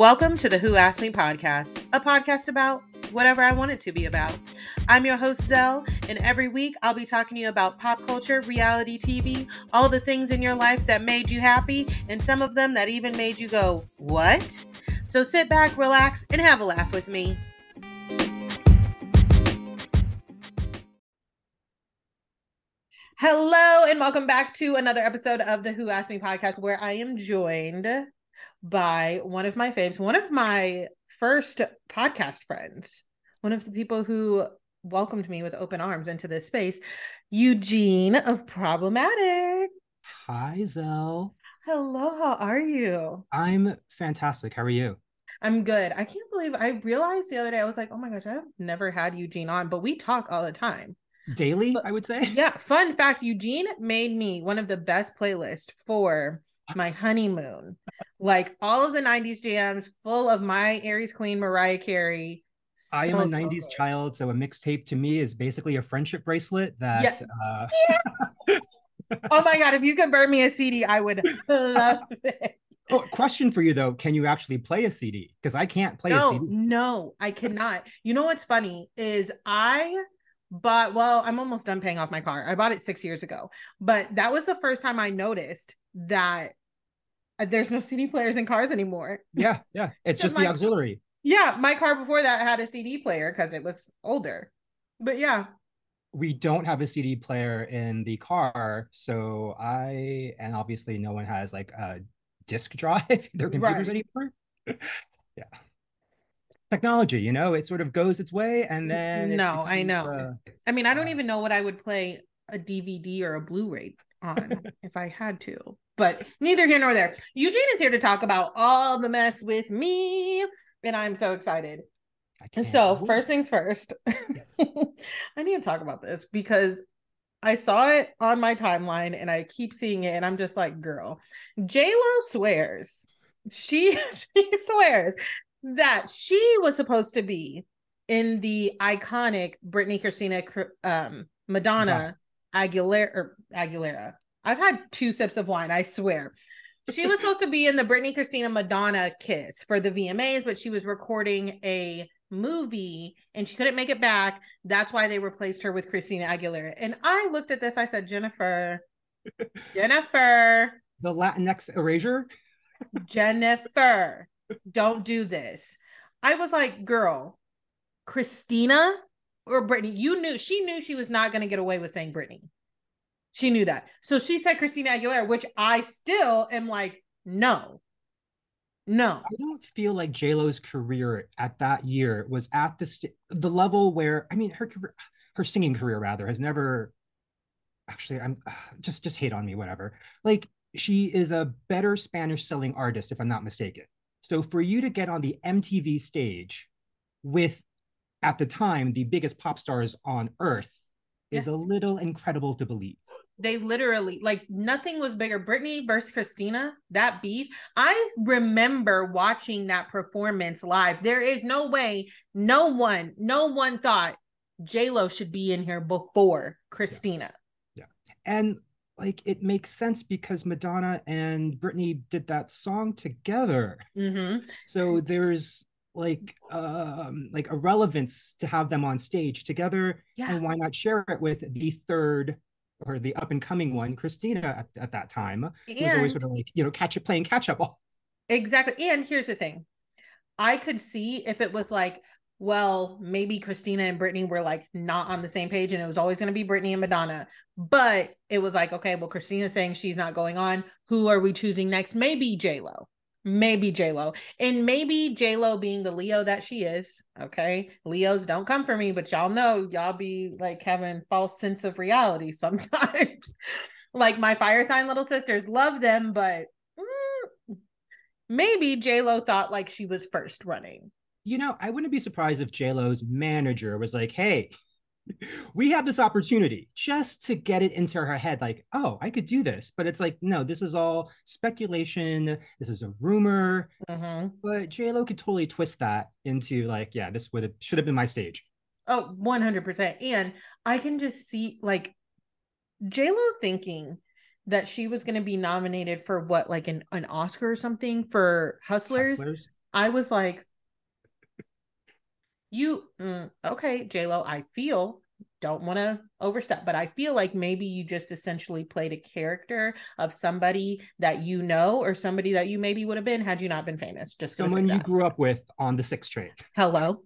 Welcome to the Who Asked Me podcast, a podcast about whatever I want it to be about. I'm your host, Selle, and every week I'll be talking to you about pop culture, reality TV, all the things in your life that made you happy, and some of them that even made you go, What? So sit back, relax, and have a laugh with me. Hello, and welcome back to another episode of the Who Asked Me podcast, where I am joined by one of my faves, one of my first podcast friends, one of the people who welcomed me with open arms into this space, Eugene of Problem Addict. Hi, Selle. Hello, how are you? I'm fantastic. How are you? I'm good. I can't believe I realized the other day, I was like, oh my gosh, I've never had Eugene on, but we talk all the time daily, I would say. Yeah. Fun fact Eugene made me one of the best playlists for my honeymoon. Like all of the 90s jams full of my Aries Queen, Mariah Carey. So I am a 90s good. child, so a mixtape to me is basically a friendship bracelet that. Yeah. Uh... yeah. oh my God. If you could burn me a CD, I would love it. Oh, question for you though. Can you actually play a CD? Because I can't play no, a CD. No, I cannot. You know what's funny is I but well, I'm almost done paying off my car. I bought it six years ago, but that was the first time I noticed that there's no CD players in cars anymore. Yeah, yeah, it's just my, the auxiliary. Yeah, my car before that had a CD player because it was older. But yeah, we don't have a CD player in the car, so I and obviously no one has like a disk drive their computers right. anymore. yeah technology you know it sort of goes its way and then no i know uh, i mean i don't uh, even know what i would play a dvd or a blu-ray on if i had to but neither here nor there eugene is here to talk about all the mess with me and i'm so excited so wait. first things first yes. i need to talk about this because I saw it on my timeline and I keep seeing it and I'm just like, girl, J Lo swears. She she swears that she was supposed to be in the iconic Britney Christina um, Madonna Aguilera or Aguilera. I've had two sips of wine, I swear. She was supposed to be in the Britney Christina Madonna kiss for the VMAs, but she was recording a movie and she couldn't make it back. That's why they replaced her with Christina Aguilera. And I looked at this, I said, Jennifer, Jennifer. The Latinx erasure? Jennifer don't do this. I was like, girl, Christina or Britney, you knew she knew she was not going to get away with saying Britney. She knew that. So she said Christina Aguilera, which I still am like, no. No. I don't feel like J-Lo's career at that year was at the st- the level where I mean her career her singing career rather has never actually I'm uh, just just hate on me whatever. Like she is a better Spanish selling artist if I'm not mistaken. So for you to get on the MTV stage with, at the time, the biggest pop stars on earth yeah. is a little incredible to believe. They literally, like, nothing was bigger. Britney versus Christina, that beef. I remember watching that performance live. There is no way, no one, no one thought J Lo should be in here before Christina. Yeah. yeah. And like it makes sense because Madonna and Britney did that song together. Mm-hmm. So there's like um like a relevance to have them on stage together yeah. and why not share it with the third or the up and coming one christina at, at that time and, was always sort of like you know catch it playing catch up all. exactly and here's the thing i could see if it was like well, maybe Christina and Britney were like not on the same page and it was always going to be Britney and Madonna. But it was like, okay, well, Christina's saying she's not going on. Who are we choosing next? Maybe J-Lo. Maybe J-Lo. And maybe J-Lo being the Leo that she is. Okay. Leos don't come for me, but y'all know y'all be like having false sense of reality sometimes. like my fire sign little sisters love them, but mm, maybe J-Lo thought like she was first running you know, I wouldn't be surprised if J Lo's manager was like, hey, we have this opportunity just to get it into her head like oh i could do this. But it's like no this is all speculation. This is a rumor. Mm-hmm. but j-lo could totally twist that into like yeah this would have should have been my stage. Oh 100% and i can just see like j-lo thinking that she was going to be nominated for what like an, an oscar or something for hustlers, hustlers? I was like, you mm, okay, J Lo? I feel don't want to overstep, but I feel like maybe you just essentially played a character of somebody that you know or somebody that you maybe would have been had you not been famous. Just someone you grew up with on the six train. Hello.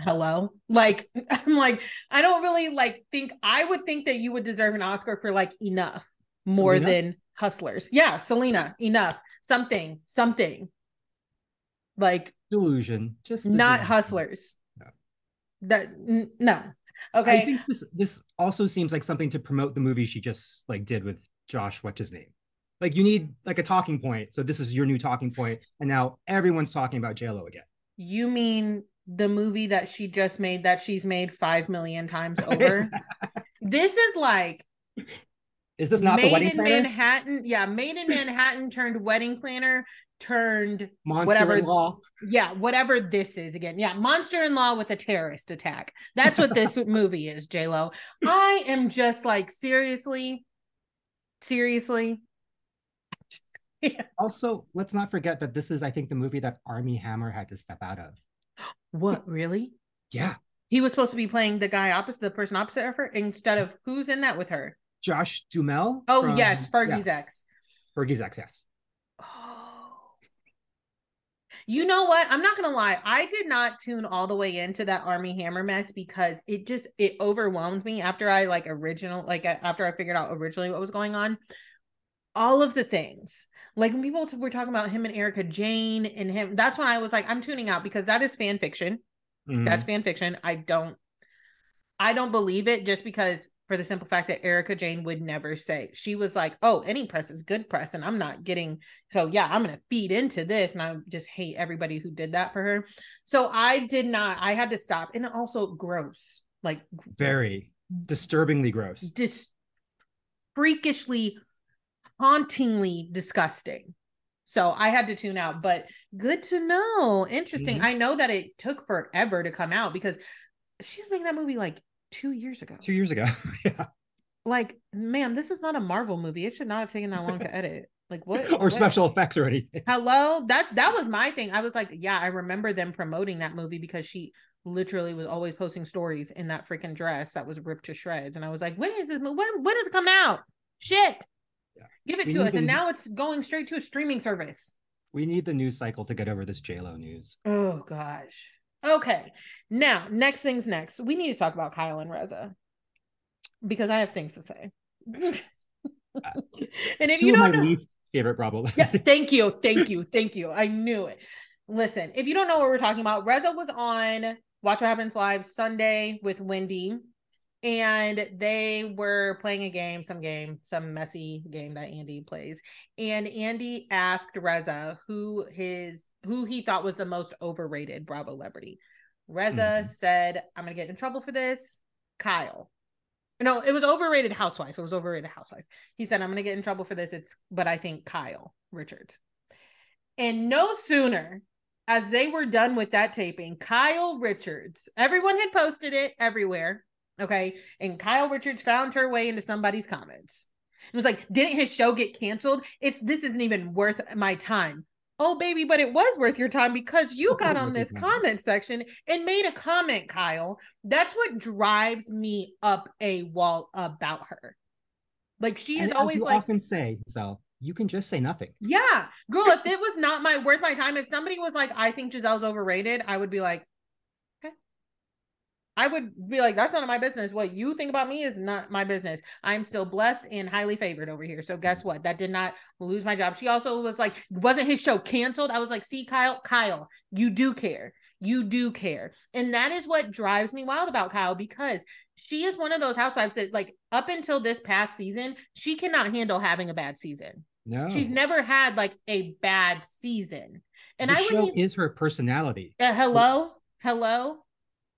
Hello. Like I'm like, I don't really like think I would think that you would deserve an Oscar for like enough more Selena? than hustlers. Yeah, Selena, enough. Something, something. Like delusion. Just not delusion. hustlers. That n- no. Okay. I think this, this also seems like something to promote the movie she just like did with Josh, what's his name? Like you need like a talking point. So this is your new talking point, and now everyone's talking about JLo again. You mean the movie that she just made that she's made five million times over? this is like is this not made the wedding in planner? Manhattan? Yeah, made in Manhattan turned wedding planner turned monster whatever in law. Yeah, whatever this is again. Yeah, monster in law with a terrorist attack. That's what this movie is, J Lo. I am just like seriously, seriously. Also, let's not forget that this is, I think, the movie that Armie Hammer had to step out of. What really? Yeah, he was supposed to be playing the guy opposite, the person opposite of her, instead of who's in that with her. Josh Duhamel. Oh from, yes, Fergie's yeah. ex. Fergie's ex, yes. You know what? I'm not gonna lie. I did not tune all the way into that Armie Hammer mess because it just it overwhelmed me after I like original like after I figured out originally what was going on. All of the things like when people were talking about him and Erika Jayne and him, that's when I was like, I'm tuning out because that is fan fiction. Mm-hmm. That's fan fiction. I don't I don't believe it just because for the simple fact that Erika Jayne would never say. She was like, "Oh, any press is good press," and I'm not getting. So yeah, I'm gonna feed into this, and I just hate everybody who did that for her. So I did not. I had to stop, and also gross, like very disturbingly gross, dis- freakishly, hauntingly disgusting. So I had to tune out, but good to know. Interesting. Mm-hmm. I know that it took forever to come out because she was making that movie like two years ago. Two years ago. yeah. Like, man, this is not a Marvel movie. It should not have taken that long to edit. Like what or what? special effects or anything. Hello? That's that was my thing. I was like, yeah, I remember them promoting that movie because she literally was always posting stories in that freaking dress that was ripped to shreds. And I was like, when is this when when is it coming out? Shit. Yeah. Give it we to us. The, and now it's going straight to a streaming service. We need the news cycle to get over this JLo news. Oh gosh. Okay. Now, next things next. We need to talk about Kyle and Reza because I have things to say. and if you don't my know, least favorite probably. yeah, thank you, thank you, thank you. I knew it. Listen, if you don't know what we're talking about, Reza was on Watch What Happens Live Sunday with Wendy, and they were playing a game, some game, some messy game that Andy plays. And Andy asked Reza who his who he thought was the most overrated Bravo celebrity. Reza mm-hmm. said, I'm gonna get in trouble for this. Kyle. No, it was overrated housewife. It was overrated housewife. He said, I'm gonna get in trouble for this. It's but I think Kyle Richards. And no sooner as they were done with that taping, Kyle Richards, everyone had posted it everywhere. Okay. And Kyle Richards found her way into somebody's comments. It was like, didn't his show get canceled? It's this isn't even worth my time. Oh, baby, but it was worth your time because you got on this comment section and made a comment, Kyle. That's what drives me up a wall about her. Like she is always like often say, so you can just say nothing. Yeah. Girl, if it was not my worth my time, if somebody was like, I think Gizelle's overrated, I would be like, I would be like, that's none of my business. What you think about me is not my business. I'm still blessed and highly favored over here. So guess what? That did not lose my job. She also was like, wasn't his show canceled? I was like, see, Kyle, Kyle, you do care. You do care. And that is what drives me wild about Kyle because she is one of those housewives that, like, up until this past season, she cannot handle having a bad season. No. She's never had like a bad season. And the I show is her personality. Uh, hello, hello.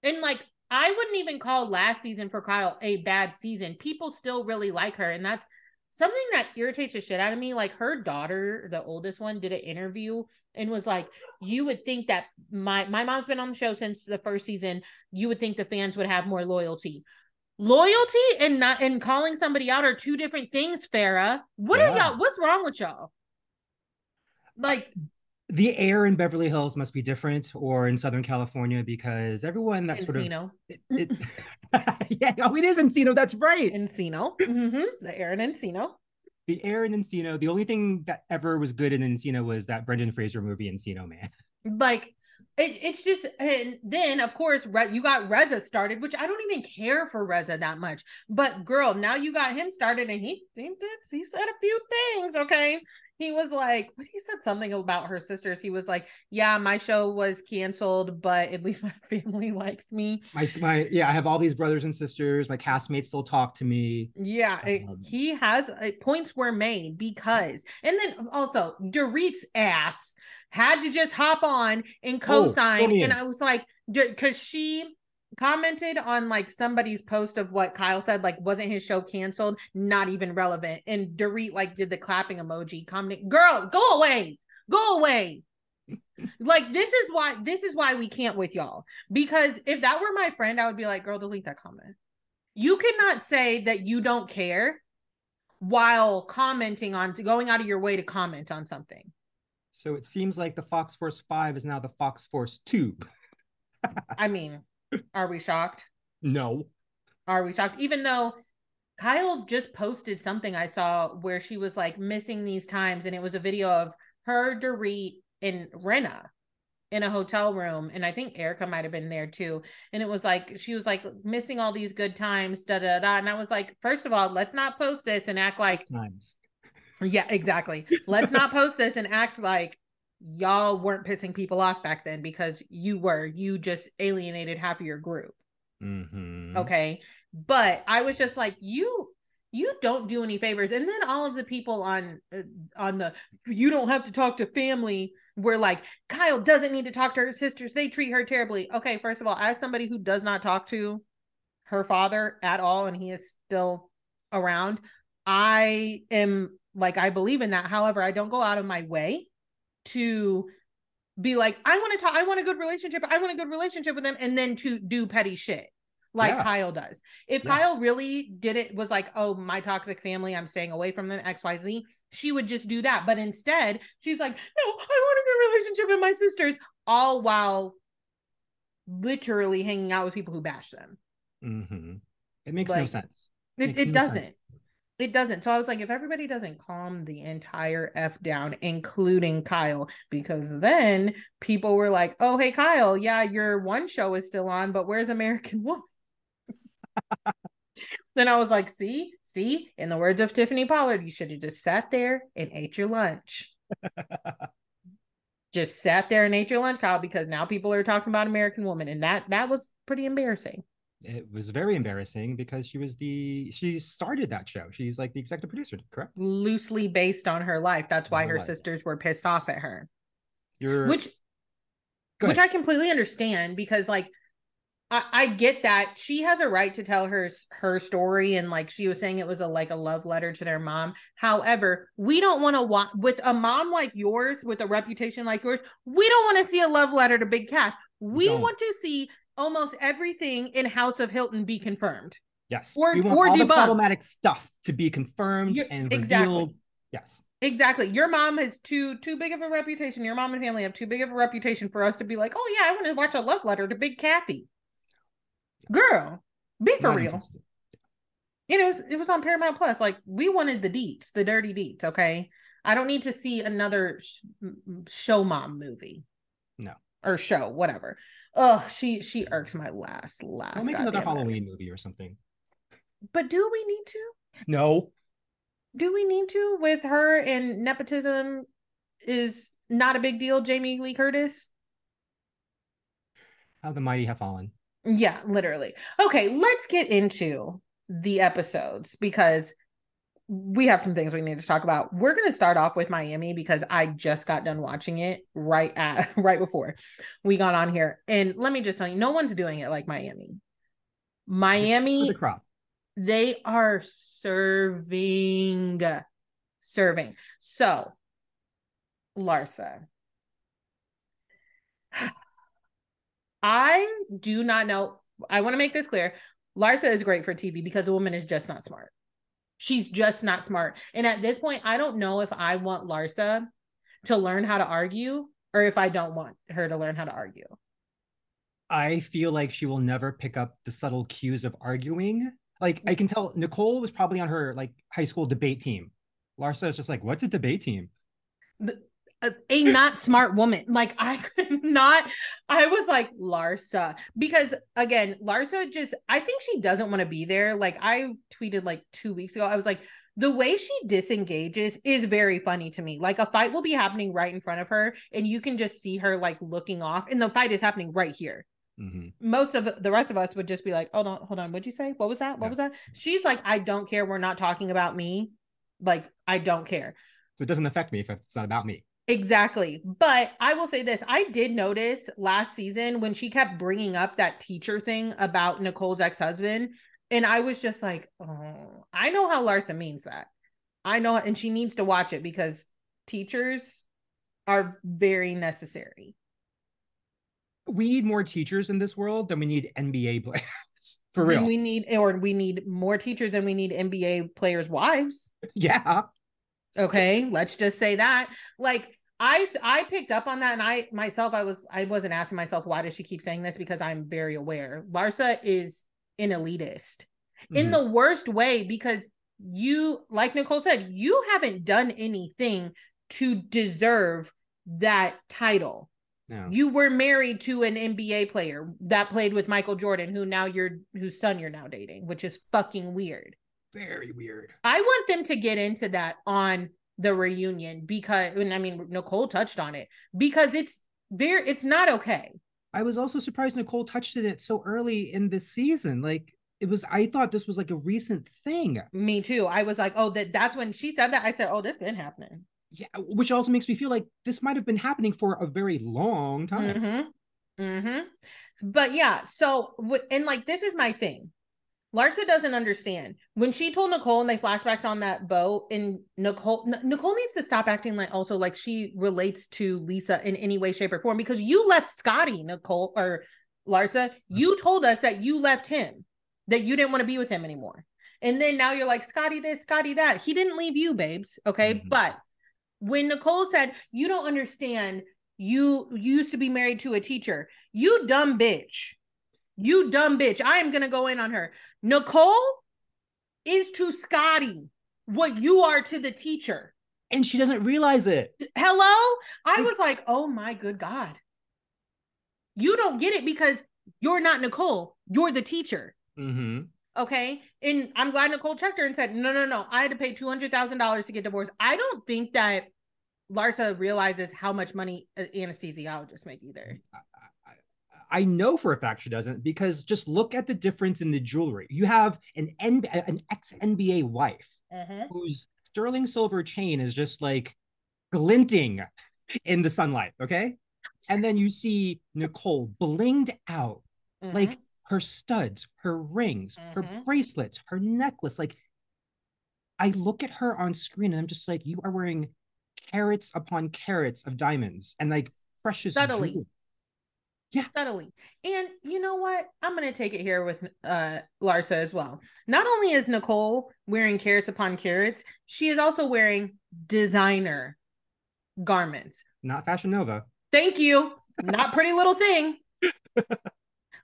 And like I wouldn't even call last season for Kyle a bad season. People still really like her. And that's something that irritates the shit out of me. Like her daughter, the oldest one, did an interview and was like, You would think that my my mom's been on the show since the first season. You would think the fans would have more loyalty. Loyalty and not and calling somebody out are two different things, Farrah. What yeah. are y'all? What's wrong with y'all? Like the air in Beverly Hills must be different or in Southern California because everyone that sort of Encino. it, it, yeah, oh, it is Encino. That's right. Encino. hmm The air in Encino. The air in Encino. The only thing that ever was good in Encino was that Brendan Fraser movie, Encino Man. Like it, it's just and then of course you got Reza started, which I don't even care for Reza that much. But girl, now you got him started, and he he, he said a few things. Okay, he was like, he said something about her sisters. He was like, yeah, my show was canceled, but at least my family likes me. My my yeah, I have all these brothers and sisters. My castmates still talk to me. Yeah, it- Um, he has uh, points were made because, and then also Dorit's ass had to just hop on and Oh, co-sign, me and. I was like, because she commented on like somebody's post of what Kyle said, like wasn't his show canceled? Not even relevant. And Dorit like did the clapping emoji, commenting, "Girl, go away, go away." like this is why this is why we can't with y'all because if that were my friend, I would be like, "Girl, delete that comment." You cannot say that you don't care while commenting on going out of your way to comment on something. So it seems like the Fox Force 5 is now the Fox Force 2. I mean, are we shocked? No. Are we shocked? Even though Kyle just posted something I saw where she was like missing these times, and it was a video of her, Dorit, and Rinna in a hotel room. And I think Erika might have been there too. And it was like, she was like missing all these good times, da da da. And I was like, first of all, let's not post this and act like Times. Yeah, exactly. Let's not post this and act like y'all weren't pissing people off back then because you were. You just alienated half of your group. Mhm. Okay. But I was just like, you you don't do any favors. And then all of the people on uh, on the you don't have to talk to family were like, Kyle doesn't need to talk to her sisters. They treat her terribly. Okay, first of all, as somebody who does not talk to her father at all and he is still around, I am like I believe in that. However, I don't go out of my way to be like, I want to talk, I want a good relationship. I want a good relationship with them, and then to do petty shit like Yeah. Kyle does. If Yeah. Kyle really did it, was like, oh, my toxic family, I'm staying away from them, XYZ, she would just do that. But instead, she's like, no, I want a good relationship with my sisters, all while literally hanging out with people who bash them. Mhm. It makes no sense. It, Makes it no doesn't. sense. It doesn't. So I was like, if everybody doesn't calm the entire F down, including Kyle, because then people were like, oh, hey, Kyle, yeah, your one show is still on, but where's American Woman? then I was like, see, see, in the words of Tiffany Pollard, you should have just sat there and ate your lunch. just sat there and ate your lunch, Kyle, because now people are talking about American Woman. And that that was pretty embarrassing. It was very embarrassing because she was the she started that show. She's like the executive producer, correct? Loosely based on her life. That's why Her sisters were pissed off at her. You're which which. I completely understand because like I, I get that she has a right to tell her her story and like she was saying it was a like a love letter to their mom. However, we don't want to watch with a mom like yours with a reputation like yours. We don't want to see a love letter to Big Cat. We don't. want to see almost everything in House of Hilton be confirmed. yes. or- we want or all the problematic stuff to be confirmed You- and exactly. revealed. Yes. Exactly. Your mom has too too big of a reputation. Your mom and family have too big of a reputation for us to be like, oh yeah, I want to watch a love letter to Big Kathy. Girl, be for Not real. You know, it was, it was on Paramount Plus. Like we wanted the deets, the dirty deets. Okay, I don't need to see another sh- show mom movie. No. or show whatever. Oh, she she irks my last last. We'll make another. Halloween movie or something. But do we need to? No. do we need to with her and nepotism is not a big deal jamie lee curtis How the mighty have fallen. yeah literally okay let's get into the episodes because we have some things we need to talk about. We're going to start off with miami because i just got done watching it right at right before we got on here. And let me just tell you no one's doing it like miami. Miami the they are serving serving. So larsa i do not know. I want to make this clear. Larsa is great for tv because the woman is just not smart she's just not smart and at this point i don't know if i want larsa to learn how to argue or if I don't want her to learn how to argue. I feel like she will never pick up the subtle cues of arguing. Like I can tell Nicole was probably on her like high school debate team. Larsa is just like, what's a debate team? The, a, a not smart woman. Like I could not. I was like Larsa because again, Larsa just. I think she doesn't want to be there. Like I tweeted like two weeks ago. I was like, the way she disengages is very funny to me. Like a fight will be happening right in front of her, and you can just see her like looking off, and the fight is happening right here. Mm-hmm. Most of the rest of us would just be like, "Hold on, hold on, what'd you say? What was that? What yeah. was that?" She's like, "I don't care. We're not talking about me. Like I don't care." So it doesn't affect me if it's not about me. Exactly. But I will say this I did notice last season when she kept bringing up that teacher thing about Nicole's ex husband. And I was just like, oh, I know how Larsa means that. I know, and she needs to watch it because teachers are very necessary. We need more teachers in this world than we need NBA players. For real. We need, or we need more teachers than we need NBA players' wives. Yeah. Okay. Let's just say that. Like, I I picked up on that and I myself I was I wasn't asking myself why does she keep saying this because I'm very aware. Larsa is an elitist mm-hmm. in the worst way because you like Nicole said you haven't done anything to deserve that title. No. You were married to an NBA player that played with Michael Jordan who now you're whose son you're now dating, which is fucking weird. Very weird. I want them to get into that on the reunion because and I mean Nicole touched on it because it's very it's not okay. I was also surprised Nicole touched on it so early in the season. Like it was I thought this was like a recent thing. Me too. I was like, oh, that that's when she said that. I said, oh, this been happening. Yeah, which also makes me feel like this might have been happening for a very long time. Mm-hmm. Mm-hmm. But yeah, so and like this is my thing. Larsa doesn't understand when she told Nicole and they flashbacked on that boat. And Nicole, N- Nicole needs to stop acting like also like she relates to Lisa in any way, shape, or form because you left Scottie, Nicole or Larsa. You told us that you left him, that you didn't want to be with him anymore. And then now you're like, Scottie this, Scottie that. He didn't leave you, babes. Okay. Mm-hmm. But when Nicole said, You don't understand, you, you used to be married to a teacher, you dumb bitch. You dumb bitch. I am gonna go in on her. Nicole is to Scottie what you are to the teacher. And she doesn't realize it. Hello? I was like, oh my good God. You don't get it because you're not Nicole. You're the teacher. Mm-hmm. Okay. And I'm glad Nicole checked her and said, no, no, no. I had to pay $200,000 to get divorced. I don't think that Larsa realizes how much money anesthesiologists make either. I know for a fact she doesn't because just look at the difference in the jewelry. You have an N- an ex NBA wife mm-hmm. whose sterling silver chain is just like glinting in the sunlight. Okay. And then you see Nicole blinged out, mm-hmm. like her studs, her rings, mm-hmm. her bracelets, her necklace. Like, I look at her on screen and I'm just like, you are wearing carats upon carats of diamonds and like precious subtly. Jewelry yeah. subtly. And you know what? I'm going to take it here with uh larsa as well. Not only is nicole wearing carats upon carats, she is also wearing designer garments. Not fashion nova. Thank you. Not pretty little thing.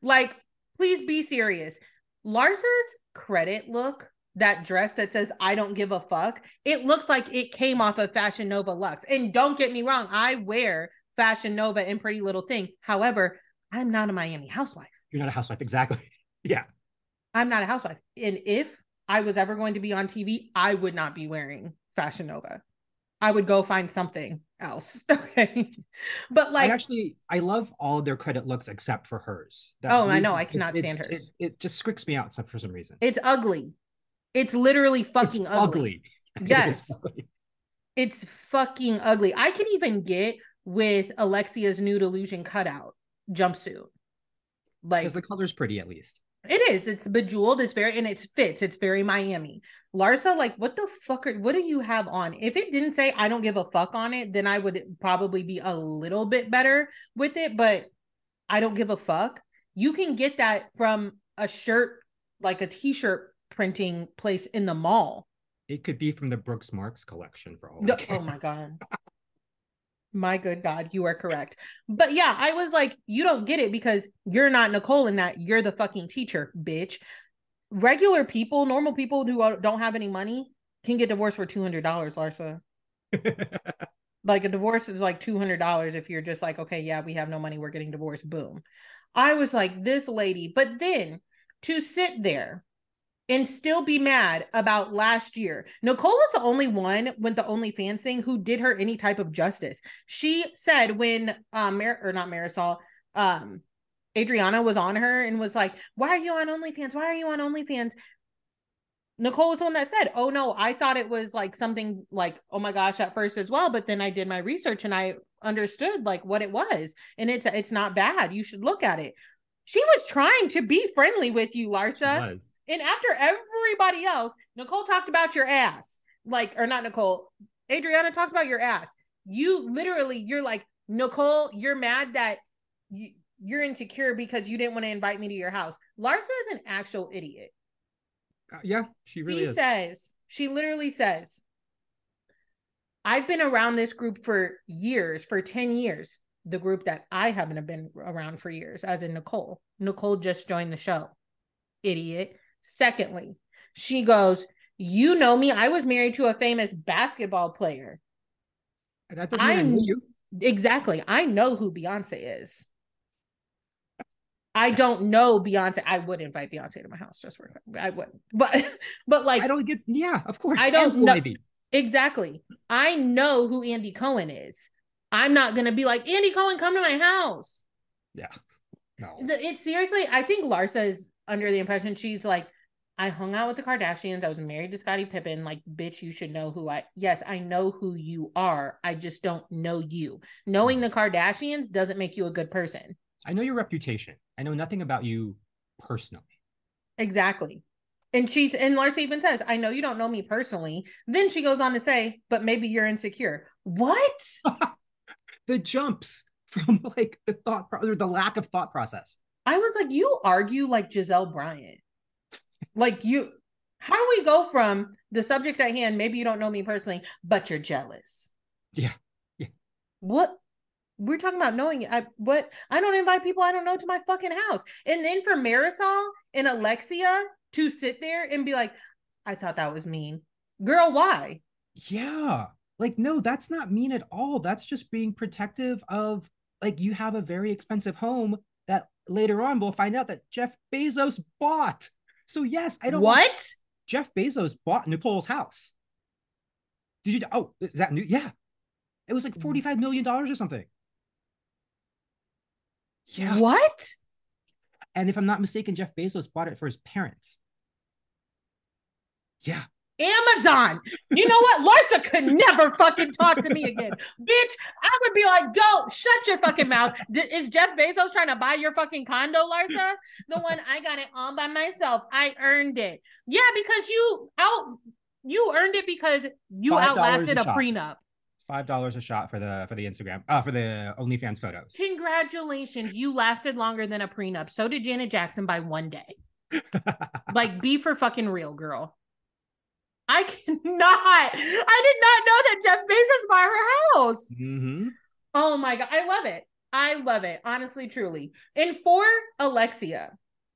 Like please be serious. Larsa's credit look that dress that says I don't give a fuck, it looks like it came off of Fashion Nova Lux. And don't get me wrong, I wear Fashion Nova and Pretty Little Thing. However, I'm not a Miami housewife. You're not a housewife, exactly. yeah. I'm not a housewife. And if I was ever going to be on TV, I would not be wearing Fashion Nova. I would go find something else. Okay. but like I actually I love all their credit looks except for hers. That oh, I know. I cannot it, stand it, hers. It, it, just squicks me out for some reason. It's ugly. It's literally fucking it's ugly. ugly. Yes. ugly. It's fucking ugly. I can even get with Alexia's nude illusion cutout jumpsuit. Like because the color's pretty at least. It is. It's bejeweled. It's very and it fits. It's very Miami. Larsa, like, what the fuck are what do you have on? If it didn't say I don't give a fuck on it, then I would probably be a little bit better with it. But I don't give a fuck. You can get that from a shirt, like a t-shirt printing place in the mall. It could be from the Brooks Marks collection for all. No, oh my god. My good God, you are correct. But yeah, I was like, you don't get it because you're not Nicole in that. You're the fucking teacher, bitch. Regular people, normal people who don't have any money can get divorced for $200, Larsa. like a divorce is like $200 if you're just like, okay, yeah, we have no money. We're getting divorced. Boom. I was like, this lady. But then to sit there and still be mad about last year. Nicole was the only one with the OnlyFans thing who did her any type of justice. She said when um Mar- or not Marisol, um Adriana was on her and was like, "Why are you on OnlyFans? Why are you on OnlyFans?" Nicole was the one that said, "Oh no, I thought it was like something like oh my gosh at first as well, but then I did my research and I understood like what it was, and it's it's not bad. You should look at it." She was trying to be friendly with you, Larsa. And after everybody else, Nicole talked about your ass. Like, or not Nicole, Adriana talked about your ass. You literally, you're like, Nicole, you're mad that you, you're insecure because you didn't want to invite me to your house. Larsa is an actual idiot. Uh, yeah, she really is. says, she literally says, I've been around this group for years, for 10 years. The group that I haven't been around for years, as in Nicole. Nicole just joined the show. Idiot. Secondly, she goes, You know me. I was married to a famous basketball player. That doesn't mean I, I you. Exactly. I know who Beyonce is. I don't know Beyonce. I would invite Beyonce to my house just for I would, but but like I don't get. Yeah, of course. I don't know exactly. I know who Andy Cohen is. I'm not gonna be like Andy Cohen, come to my house. Yeah, no. It's seriously. I think Larsa is under the impression she's like, I hung out with the Kardashians. I was married to Scottie Pippen. Like, bitch, you should know who I. Yes, I know who you are. I just don't know you. Knowing mm. the Kardashians doesn't make you a good person. I know your reputation. I know nothing about you personally. Exactly. And she's and Larsa even says, I know you don't know me personally. Then she goes on to say, but maybe you're insecure. What? the jumps from like the thought pro- or the lack of thought process. I was like, you argue like Gizelle Bryant. like you how do we go from the subject at hand, maybe you don't know me personally, but you're jealous? Yeah. Yeah. What we're talking about knowing I what I don't invite people I don't know to my fucking house. And then for Marisol and Alexia to sit there and be like, I thought that was mean. Girl, why? Yeah. Like, no, that's not mean at all. That's just being protective of like you have a very expensive home that later on we'll find out that Jeff Bezos bought. So yes, I don't What? Jeff Bezos bought Nicole's house. Did you oh, is that new? Yeah. It was like mm. 45 million dollars or something. Yeah. What? And if I'm not mistaken, Jeff Bezos bought it for his parents. Yeah. Amazon. You know what? Larsa could never fucking talk to me again. Bitch, I would be like, don't shut your fucking mouth. Is Jeff Bezos trying to buy your fucking condo, Larsa? The one I got it all by myself. I earned it. Yeah, because you out you earned it because you $5 outlasted a, a prenup. Five dollars a shot for the for the Instagram uh for the OnlyFans photos. Congratulations. You lasted longer than a prenup. So did Janet Jackson by one day. like be for fucking real, girl. I cannot. I did not know that Jeff Bezos bought her house. Mm-hmm. Oh my god, I love it. I love it, honestly, truly. And for Alexia,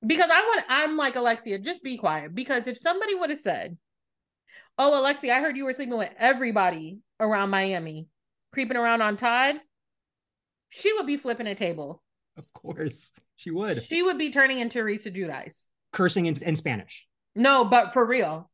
because I want, I'm like Alexia, just be quiet. Because if somebody would have said, "Oh, Alexia, I heard you were sleeping with everybody around Miami, creeping around on Todd," she would be flipping a table. Of course, she would. She would be turning into Risa Giudice, cursing in, in Spanish. No, but for real.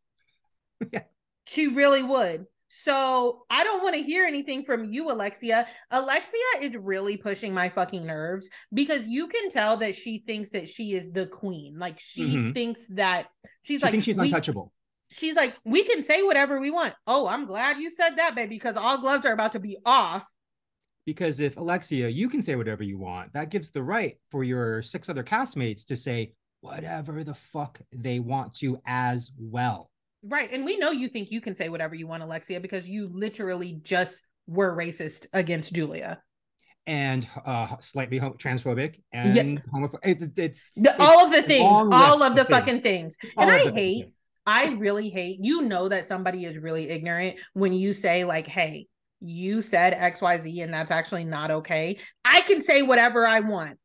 yeah. She really would. So I don't want to hear anything from you, Alexia. Alexia is really pushing my fucking nerves because you can tell that she thinks that she is the queen. Like she mm-hmm. thinks that she's she like thinks she's untouchable. She's like, we can say whatever we want. Oh, I'm glad you said that, baby, because all gloves are about to be off. Because if Alexia, you can say whatever you want, that gives the right for your six other castmates to say whatever the fuck they want to as well. Right. And we know you think you can say whatever you want, Alexia, because you literally just were racist against Julia. And uh slightly transphobic and yeah. homophobic. It, it's, it's, all of the things, all of the things. fucking things. All and I hate, things. I really hate, you know, that somebody is really ignorant when you say, like, hey, you said XYZ and that's actually not okay, I can say whatever I want.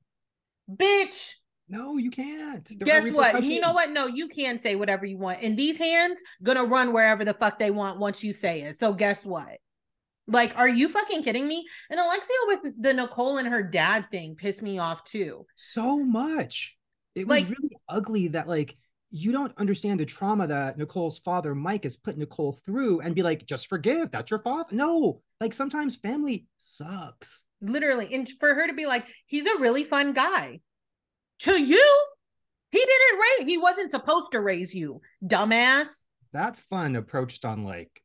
Bitch. No, you can't. There Guess what? You know what? No, you can say whatever you want. And these hands gonna run wherever the fuck they want once you say it. So guess what? Like, are you fucking kidding me? And Alexia with the Nicole and her dad thing pissed me off too. So much. It was like, really ugly that like you don't understand the trauma that Nicole's father Mike has put Nicole through and be like, just forgive. That's your father. No, like sometimes family sucks. Literally. And for her to be like, he's a really fun guy. To you, he didn't raise, he wasn't supposed to raise you, dumbass that fun approached on like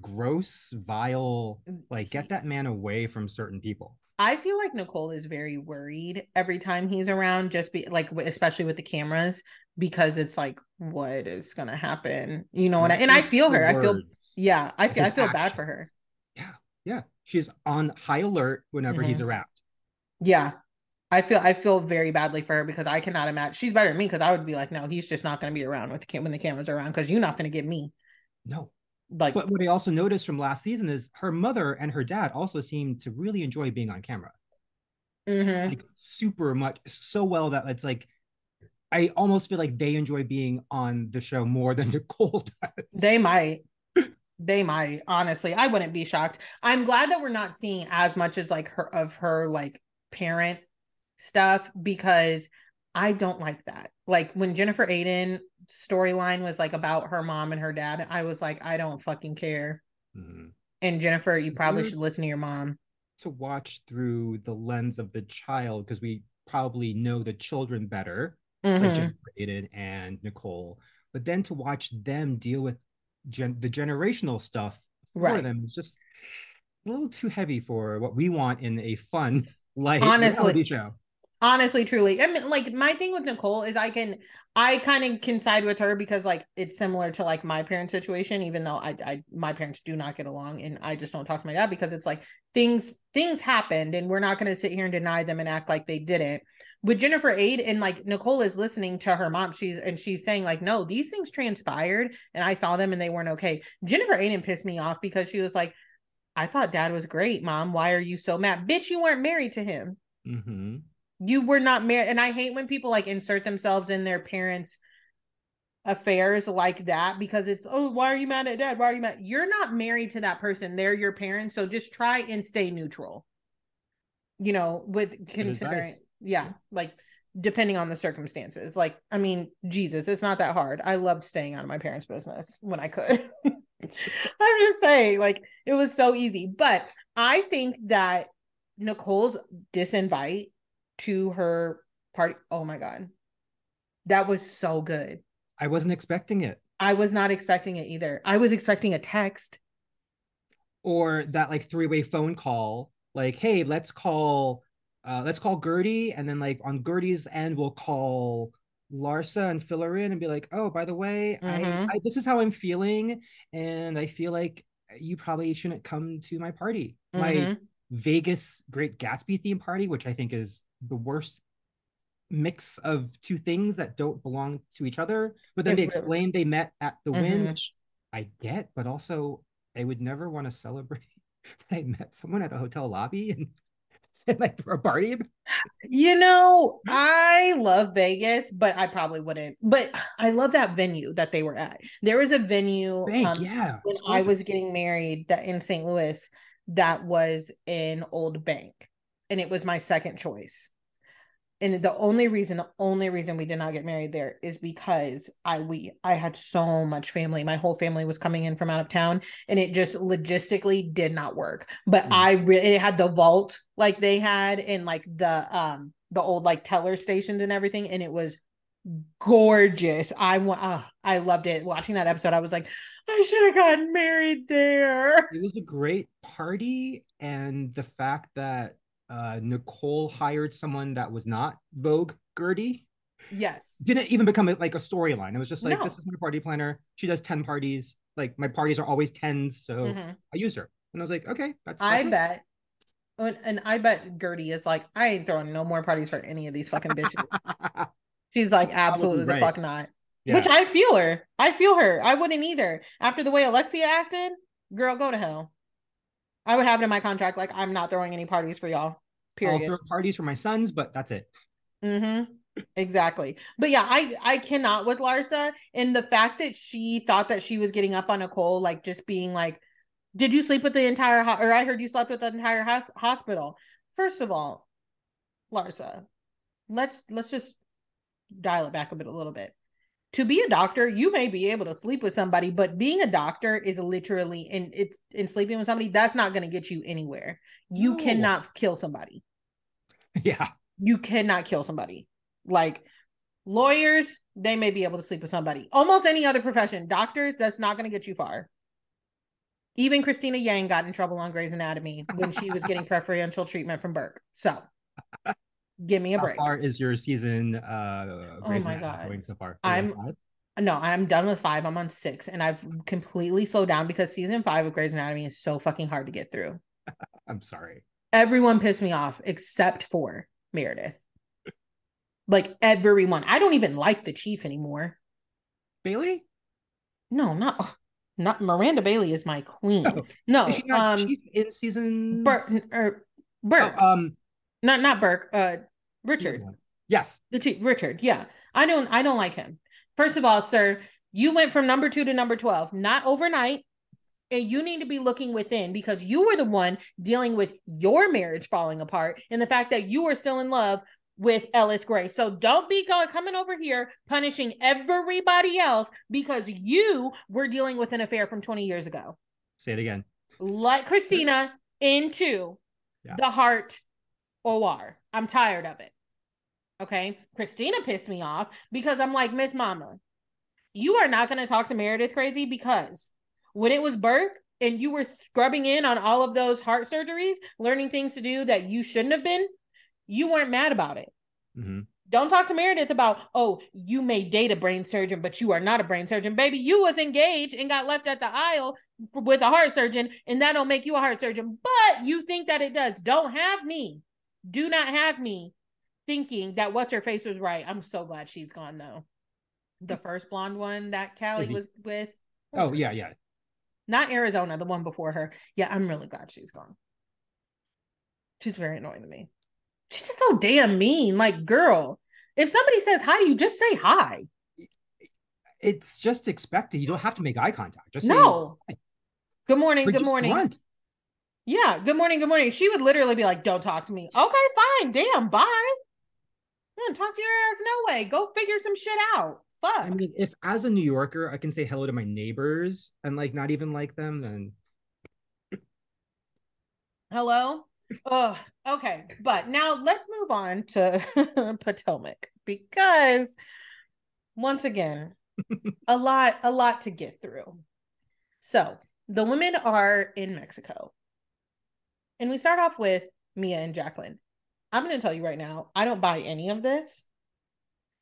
gross, vile, like get that man away from certain people. I feel like Nicole is very worried every time he's around, just be like, especially with the cameras, because it's like, what is gonna happen? You know what? I, and I feel her. I feel, yeah, I feel, I feel bad for her. Yeah, yeah, she's on high alert whenever mm-hmm. he's around. Yeah, I feel I feel very badly for her because I cannot imagine she's better than me because I would be like, no, he's just not going to be around with the cam- when the cameras are around because you're not going to get me. No. Like, but what I also noticed from last season is her mother and her dad also seem to really enjoy being on camera. Mm-hmm. Like super much so well that it's like I almost feel like they enjoy being on the show more than Nicole does. They might. they might honestly i wouldn't be shocked i'm glad that we're not seeing as much as like her of her like parent stuff because I don't like that. Like when Jennifer Aydin storyline was like about her mom and her dad, I was like, I don't fucking care. Mm-hmm. And Jennifer, you probably should listen to your mom. To watch through the lens of the child because we probably know the children better, mm-hmm. like Jennifer Aydin and Nicole. But then to watch them deal with gen- the generational stuff for right. them is just a little too heavy for what we want in a fun light honestly show honestly truly i mean like my thing with nicole is i can i kind of can side with her because like it's similar to like my parents situation even though I, I my parents do not get along and i just don't talk to my dad because it's like things things happened and we're not going to sit here and deny them and act like they didn't. With jennifer aydin like nicole is listening to her mom she's and she's saying like no these things transpired and i saw them and they weren't okay. Jennifer aydin pissed me off because she was like i thought dad was great mom. Why are you so mad? Bitch you weren't married to him. Mm-hmm you were not married and i hate when people like insert themselves in their parents affairs like that because it's oh why are you mad at dad? Why are you mad? You're not married to that person. They're your parents so just try and stay neutral you know with considering yeah like depending on the circumstances. Like i mean jesus it's not that hard. I loved staying out of my parents business when i could. I'm just saying like it was so easy. But i think that nicole's disinvite to her party. Oh my God. That was so good. I wasn't expecting it. I was not expecting it either. I was expecting a text. Or that like three-way phone call, like, hey, let's call uh let's call Guerdy, and then like on Guerdy's end, we'll call Larsa and fill her in and be like, oh, by the way, mm-hmm. I, I this is how I'm feeling, and I feel like you probably shouldn't come to my party. Mm-hmm. My Vegas Great Gatsby theme party, which I think is the worst mix of two things that don't belong to each other. But then it they explain they met at the mm-hmm. Wynn, which I get, but also I would never want to celebrate. that I met someone at a hotel lobby and, and like a party. You know, I love Vegas, but I probably wouldn't. But I love that venue that they were at. There was a venue Bank, um, yeah, when I was getting married that in St. Louis that was in Old Bank. And it was my second choice and the only reason the only reason we did not get married there is because i we i had so much family my whole family was coming in from out of town and it just logistically did not work but mm. i really it had the vault like they had in like the um the old like teller stations and everything and it was gorgeous i want oh, i loved it watching that episode i was like i should have gotten married there it was a great party and the fact that uh, Nicole hired someone that was not Vogue Guerdy. Yes. Didn't even become a, like a storyline. It was just like, no. this is my party planner. She does 10 parties. Like my parties are always 10s. So mm-hmm. I use her. And I was like, okay, that's, that's I it. bet. And, and I bet Guerdy is like, I ain't throwing no more parties for any of these fucking bitches. She's like, absolutely right. the fuck not. Yeah. Which I feel her. I feel her. I wouldn't either. After the way Alexia acted, girl, go to hell. I would have it in my contract like I'm not throwing any parties for y'all. I'll Period. throw parties for my sons, but that's it. Mm-hmm. Exactly. But yeah, I I cannot with Larsa and the fact that she thought that she was getting up on Nicole, like just being like, "Did you sleep with the entire ho-? or I heard you slept with the entire hos- hospital." First of all, Larsa, let's let's just dial it back a bit a little bit. To be a doctor, you may be able to sleep with somebody, but being a doctor is literally and it's in sleeping with somebody that's not going to get you anywhere. You No. cannot kill somebody Yeah. you cannot kill somebody. Like lawyers, they may be able to sleep with somebody. Almost any other profession, doctors, that's not going to get you far. Even Cristina Yang got in trouble on Grey's Anatomy when she was getting preferential treatment from Burke. So, give me a How break. far is your season? Uh, Oh my God. going so far? I'm- five? No, I'm done with five. I'm on six, and I've completely slowed down because season five of Grey's Anatomy is so fucking hard to get through. I'm sorry. Everyone pissed me off except for Meredith. Like everyone. I don't even like the chief anymore. Bailey? No, not not Miranda Bailey is my queen. Oh, No, Is she not um, in season? Burke or Burke, Oh, um, not not Burke. Uh, Richard, Yes. the two, Richard. Yeah, I don't, I don't like him. First of all, sir, you went from number two to number twelve, not overnight, and you need to be looking within because you were the one dealing with your marriage falling apart and the fact that you are still in love with Ellis Gray. So don't be going coming over here punishing everybody else because you were dealing with an affair from 20 years ago. Say it again. Let Cristina into Yeah. the heart OR. I'm tired of it. Okay. Cristina pissed me off because I'm like, Miss Mama, you are not going to talk to Meredith crazy because when it was Burke and you were scrubbing in on all of those heart surgeries, learning things to do that you shouldn't have been, you weren't mad about it. hmm Don't talk to Meredith about, oh, you may date a brain surgeon, but you are not a brain surgeon. Baby, you was engaged and got left at the aisle with a heart surgeon, and that don't make you a heart surgeon. But you think that it does. Don't have me. Do not have me thinking that what's her face was right. I'm so glad she's gone though. The first blonde one that Callie was with. Oh yeah, yeah. Not Arizona, the one before her. Yeah, I'm really glad she's gone. She's very annoying to me. She's just so damn mean. Like, girl, if somebody says hi to you, just say hi. It's just expected. You don't have to make eye contact. Just say, no. Good morning. Or Good morning. grunt. Yeah. Good morning. Good morning. She would literally be like, don't talk to me. Okay, fine. Damn. Bye. Yeah, talk to your ass. No way. Go figure some shit out. Fuck. I mean, if as a New Yorker I can say hello to my neighbors and like not even like them, then Hello. Oh, okay. But now let's move on to Potomac because once again, a lot, a lot to get through. So the women are in Mexico. And we start off with Mia and Jacqueline. I'm going to tell you right now, I don't buy any of this.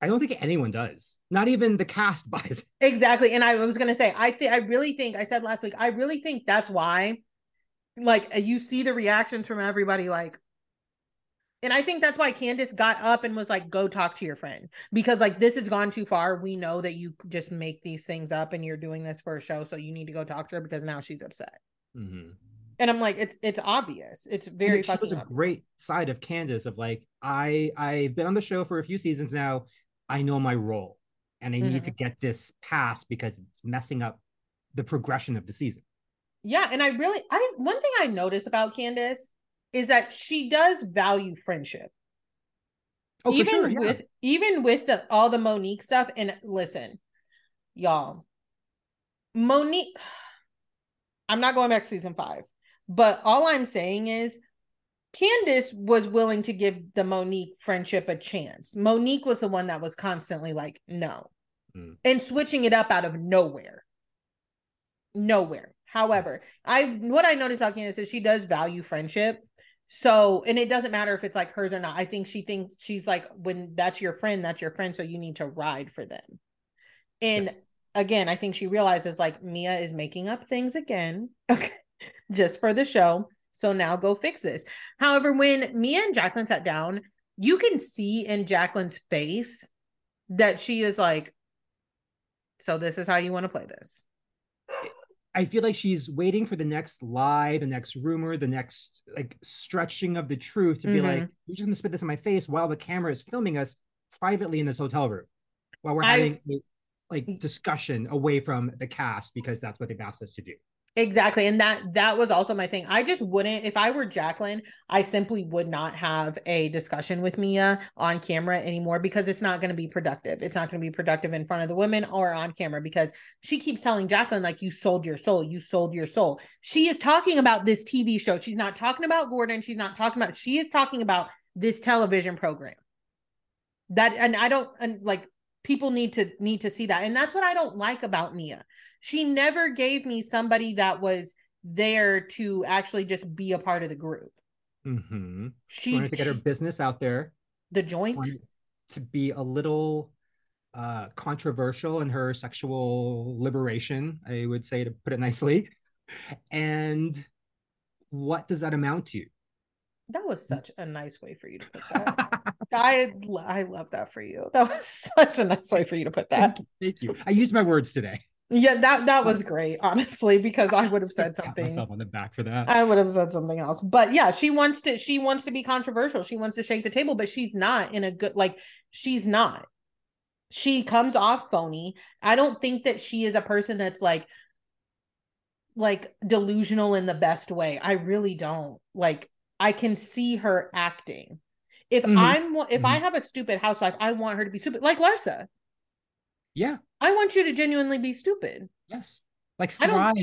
I don't think anyone does. Not even the cast buys. it. Exactly. And I was going to say, I think, I really think, I said last week, I really think that's why, like, uh, you see the reactions from everybody, like, and I think that's why Candiace got up and was like, go talk to your friend because, like, this has gone too far. We know that you just make these things up and you're doing this for a show. So you need to go talk to her because now she's upset. Mhm. And I'm like, it's, it's obvious. It's very it was a obvious. great side of Candiace of like I I've been on the show for a few seasons now. I know my role, and I need to mm-hmm. get this passed because it's messing up the progression of the season. Yeah, and I really I one thing I noticed about Candiace is that she does value friendship. Oh, for even sure. Yeah. with even with the all the Monique stuff. And listen, y'all, Monique, I'm not going back to season five, but all I'm saying is Candiace was willing to give the Monique friendship a chance. Monique was the one that was constantly like, no, Mm. and switching it up out of nowhere. Nowhere. However, I what I noticed about Candiace is she does value friendship. So, and it doesn't matter if it's like hers or not. I think she thinks she's like, when that's your friend, that's your friend. So you need to ride for them. And Yes. again, I think she realizes like Mia is making up things again, okay, just for the show. So now go fix this. However, when Mia and Jacqueline sat down, you can see in Jacqueline's face that she is like, so this is how you want to play this. I feel like she's waiting for the next lie, the next rumor, the next like stretching of the truth to be Mhm. like, you're just gonna spit this in my face while the camera is filming us privately in this hotel room while we're I- having a like discussion away from the cast because that's what they've asked us to do. Exactly. And that that was also my thing. I just wouldn't if I were Jacqueline, I simply would not have a discussion with Mia on camera anymore because it's not going to be productive. It's not going to be productive in front of the women or on camera because she keeps telling Jacqueline like you sold your soul, you sold your soul. She is talking about this TV show. She's not talking about Gordon, she's not talking about she is talking about this television program. That and I don't and like people need to need to see that. And that's what I don't like about Mia she never gave me somebody that was there to actually just be a part of the group. Mm-hmm. She She, wanted to get her business out there, the joint. to be a little uh controversial in her sexual liberation, I would say to put it nicely. And what does that amount to? That was such a nice way for you to put that. I I love that for you. That was such a nice way for you to put that. Thank you. I used my words today. Yeah, that that was great, honestly, because I would have said something. myself on the back for that. I would have said something else. But yeah, she wants to she wants to be controversial. She wants to shake the table, but she's not in a good like she's not. She comes off phony. I don't think that she is a person that's like like delusional in the best way. I really don't. Like I can see her acting. If Mhm. I'm if I Mhm. have a stupid housewife, I want her to be stupid like Larsa. Yeah. I want you to genuinely be stupid. Yes. Like thrive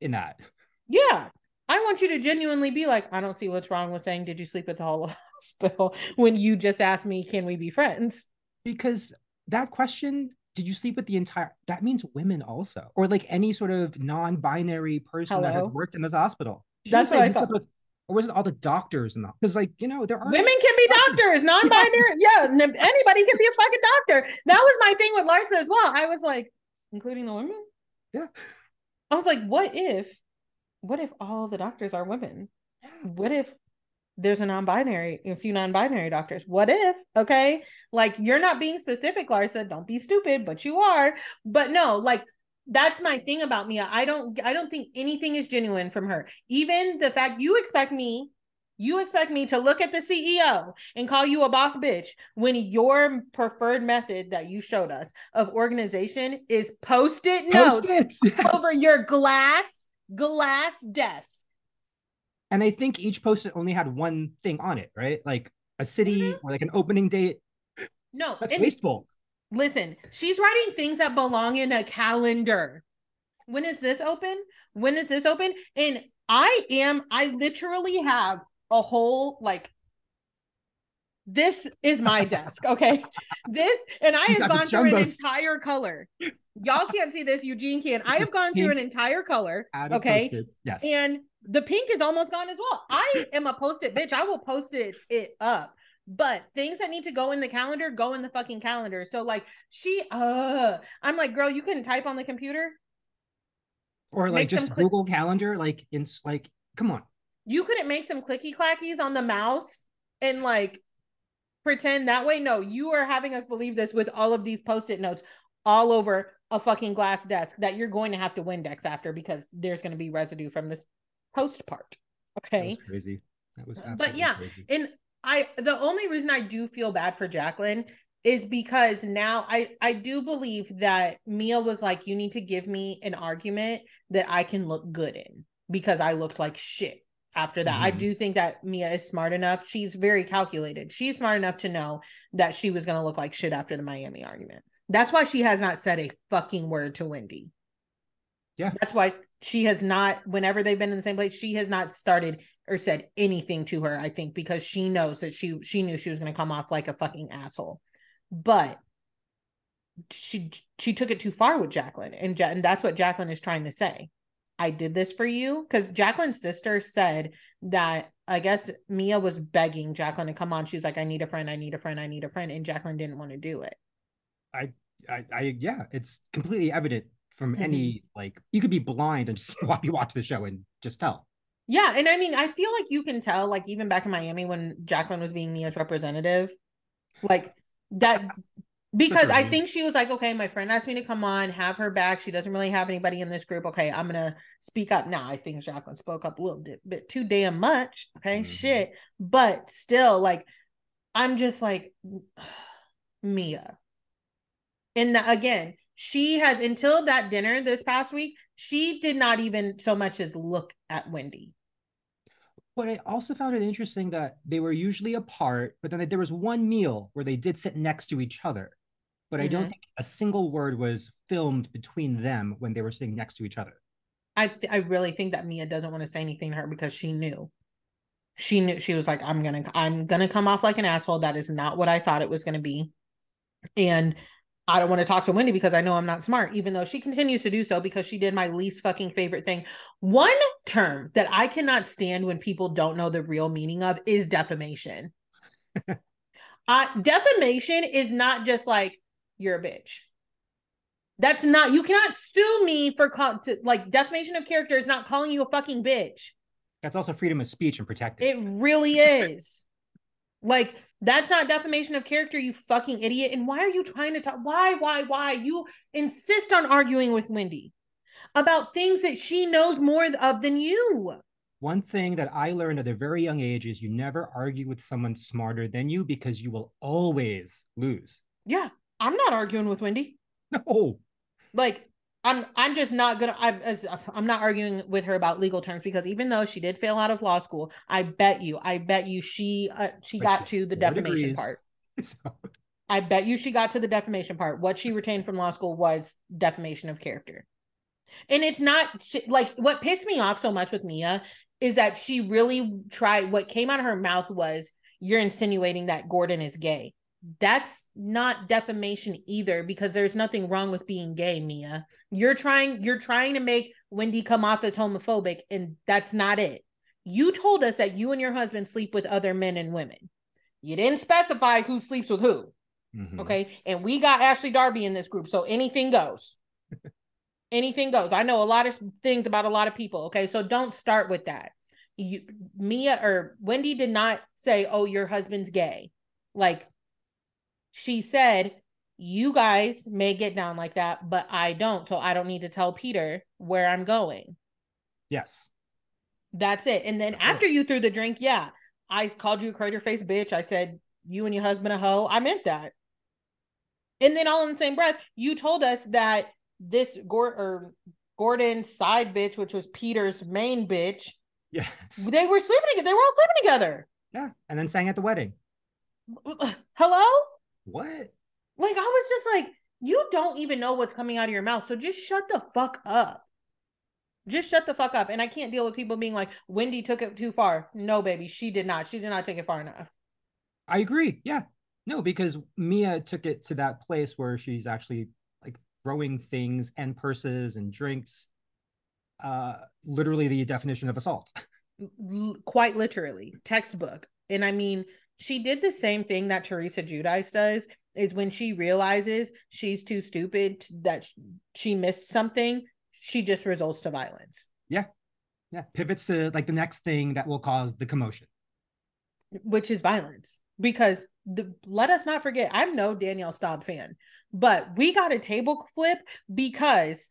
in that. Yeah. I want you to genuinely be like, I don't see what's wrong with saying, Did you sleep at the whole hospital when you just asked me, Can we be friends? Because that question, did you sleep with the entire that means women also, or like any sort of non-binary person that has worked in this hospital. She That's what say I with- or was it all the doctors and because like you know there are Women can be doctors, non binary. Yeah. Anybody can be a fucking doctor. That was my thing with Larsa as well. I was like, Including the women? Yeah. I was like, What if, what if all the doctors are women? What if there's a non-binary a few non-binary doctors what if okay like you're not being specific larsa don't be stupid but you are but no like that's my thing about mia i don't i don't think anything is genuine from her even the fact you expect me you expect me to look at the ceo and call you a boss bitch when your preferred method that you showed us of organization is post-it notes Post-its. over your glass glass desk and I think each post-it only had one thing on it, right? Like a city mm-hmm. or like an opening date. no That's and- wasteful. Listen, she's writing things that belong in a calendar. When is this open? When is this open? And I am, I literally have a whole like this is my desk, okay? This and I have gone through an entire color. Y'all can't see this, Eugene can. I have gone through an entire color, okay? post-its. Yes. And the pink is almost gone as well. I am a post-it bitch. I will post it it up. But things that need to go in the calendar go in the fucking calendar. So like she uh I'm like, girl, you couldn't type on the computer. or like make just click- Google Calendar, like in like, come on. You couldn't make some clicky clackies on the mouse and like pretend that way. No, you are having us believe this with all of these post-it notes all over a fucking glass desk that you're going to have to Windex after because there's going to be residue from this post part. That Okay. was crazy. That was But yeah, crazy. and I the only reason I do feel bad for Jacqueline is because now I I do believe that Mia was like you need to give me an argument that I can look good in because I looked like shit after that. I Mhm. do think that Mia is smart enough. She's very calculated. She's smart enough to know that she was going to look like shit after the Miami argument. That's why she has not said a fucking word to Wendy. Yeah. That's why she has not, whenever they've been in the same place, she has not started or said anything to her, I think, because she knows that she she knew she was gonna come off like a fucking asshole. But she she took it too far with Jacqueline, and ja- and that's what Jacqueline is trying to say. I did this for you because Jacqueline's sister said that I guess Mia was begging Jacqueline to come on. She was like, "I need a friend, I need a friend, I need a friend," and Jacqueline didn't want to do it. I, I, yeah, it's completely evident from Mm-hmm. any like you could be blind and just watch you watch the show and just tell. Yeah, and I mean, I feel like you can tell, like even back in Miami when Jacqueline was being Mia's representative, like that because I think she was like, okay, my friend asked me to come on, have her back. She doesn't really have anybody in this group. Okay, I'm gonna speak up now. I think Jacqueline spoke up a little bit, bit too damn much. Okay, Mhm. shit. But still, like, I'm just like Mia. And the, again, she has until that dinner this past week, she did not even so much as look at Wendy. But I also found it interesting that they were usually apart, but then there was one meal where they did sit next to each other. But I don't Mhm. think a single word was filmed between them when they were sitting next to each other. I th- I really think that Mia doesn't want to say anything to her because she knew. She knew she was like, I'm gonna I'm gonna come off like an asshole. That is not what I thought it was gonna be. And I don't want to talk to Wendy because I know I'm not smart, even though she continues to do so because she did my least fucking favorite thing. One term that I cannot stand when people don't know the real meaning of is defamation. uh, defamation is not just like you're a bitch. That's not you cannot sue me for call, to, like defamation of character is not calling you a fucking bitch. That's also freedom of speech and protected. It really is. like that's not defamation of character, you fucking idiot. And why are you trying to talk? Why, why, why? You insist on arguing with Wendy about things that she knows more of than you. One thing that I learned at a very young age is you never argue with someone smarter than you because you will always lose. Yeah, I'm not arguing with Wendy. No. like I'm I'm just not gonna I'm as I'm not arguing with her about legal terms because even though she did fail out of law school, I bet you, I bet you she uh, she But got she to the defamation degrees. part. So, I bet you she got to the defamation part. What she retained from law school was defamation of character. And it's not like what pissed me off so much with Mia is that she really tried what came out of her mouth was you're insinuating that Gordon is gay. That's not defamation either because there's nothing wrong with being gay, Mia. You're trying you're trying to make Wendy come off as homophobic and that's not it. You told us that you and your husband sleep with other men and women. You didn't specify who sleeps with who. mhm. Okay. And we got Ashley Darby in this group. So anything goes. anything goes. I know a lot of things about a lot of people. Okay. So don't start with that. You Mia or Wendy did not say, Oh, your husband's gay. Like she said, You guys may get down like that, but I don't. So I don't need to tell Peter where I'm going. Yes. That's it. And then after you threw the drink, yeah, I called you a crater face bitch. I said you and your husband a hoe. I meant that. And then all in the same breath, you told us that this Gor- or Gordon's side bitch, which was Peter's main bitch, Yes. they were sleeping together. They were all sleeping together. Yeah. And then sang at the wedding. Hello? What? Like I was just like, you don't even know what's coming out of your mouth. So just shut the fuck up. Just shut the fuck up. And I can't deal with people being like, Wendy took it too far. No, baby, she did not. She did not take it far enough. I agree. Yeah. No, because Mia took it to that place where she's actually like throwing things and purses and drinks. Uh literally the definition of assault. Quite literally, textbook. And I mean, she did the same thing that Teresa Giudice does is when she realizes she's too stupid that she missed something, she just results to violence, Yeah. Yeah. Pivots to like the next thing that will cause the commotion. which is violence. Because the let us not forget, I'm no Danielle Staub fan, but we got a table flip because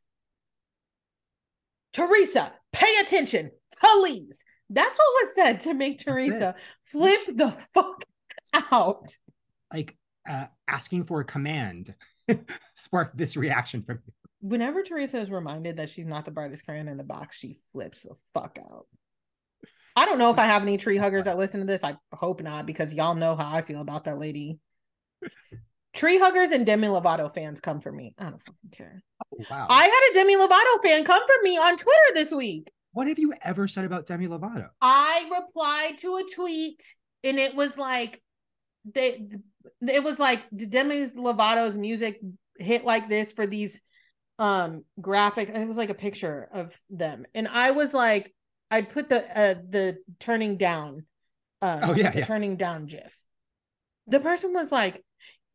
Teresa, pay attention, please. That's what was said to make Teresa flip the fuck out. Like uh asking for a command sparked this reaction from me. Whenever Teresa is reminded that she's not the brightest crayon in the box, she flips the fuck out. I don't know if I have any tree huggers that listen to this. I hope not, because y'all know how I feel about that lady. Tree huggers and Demi Lovato fans come for me. I don't fucking care. Oh, wow. I had a Demi Lovato fan come for me on Twitter this week. What have you ever said about Demi Lovato? I replied to a tweet and it was like they it was like Demi Lovato's music hit like this for these um graphic it was like a picture of them and I was like I'd put the uh the turning down uh Oh, yeah, the yeah. turning down gif. The person was like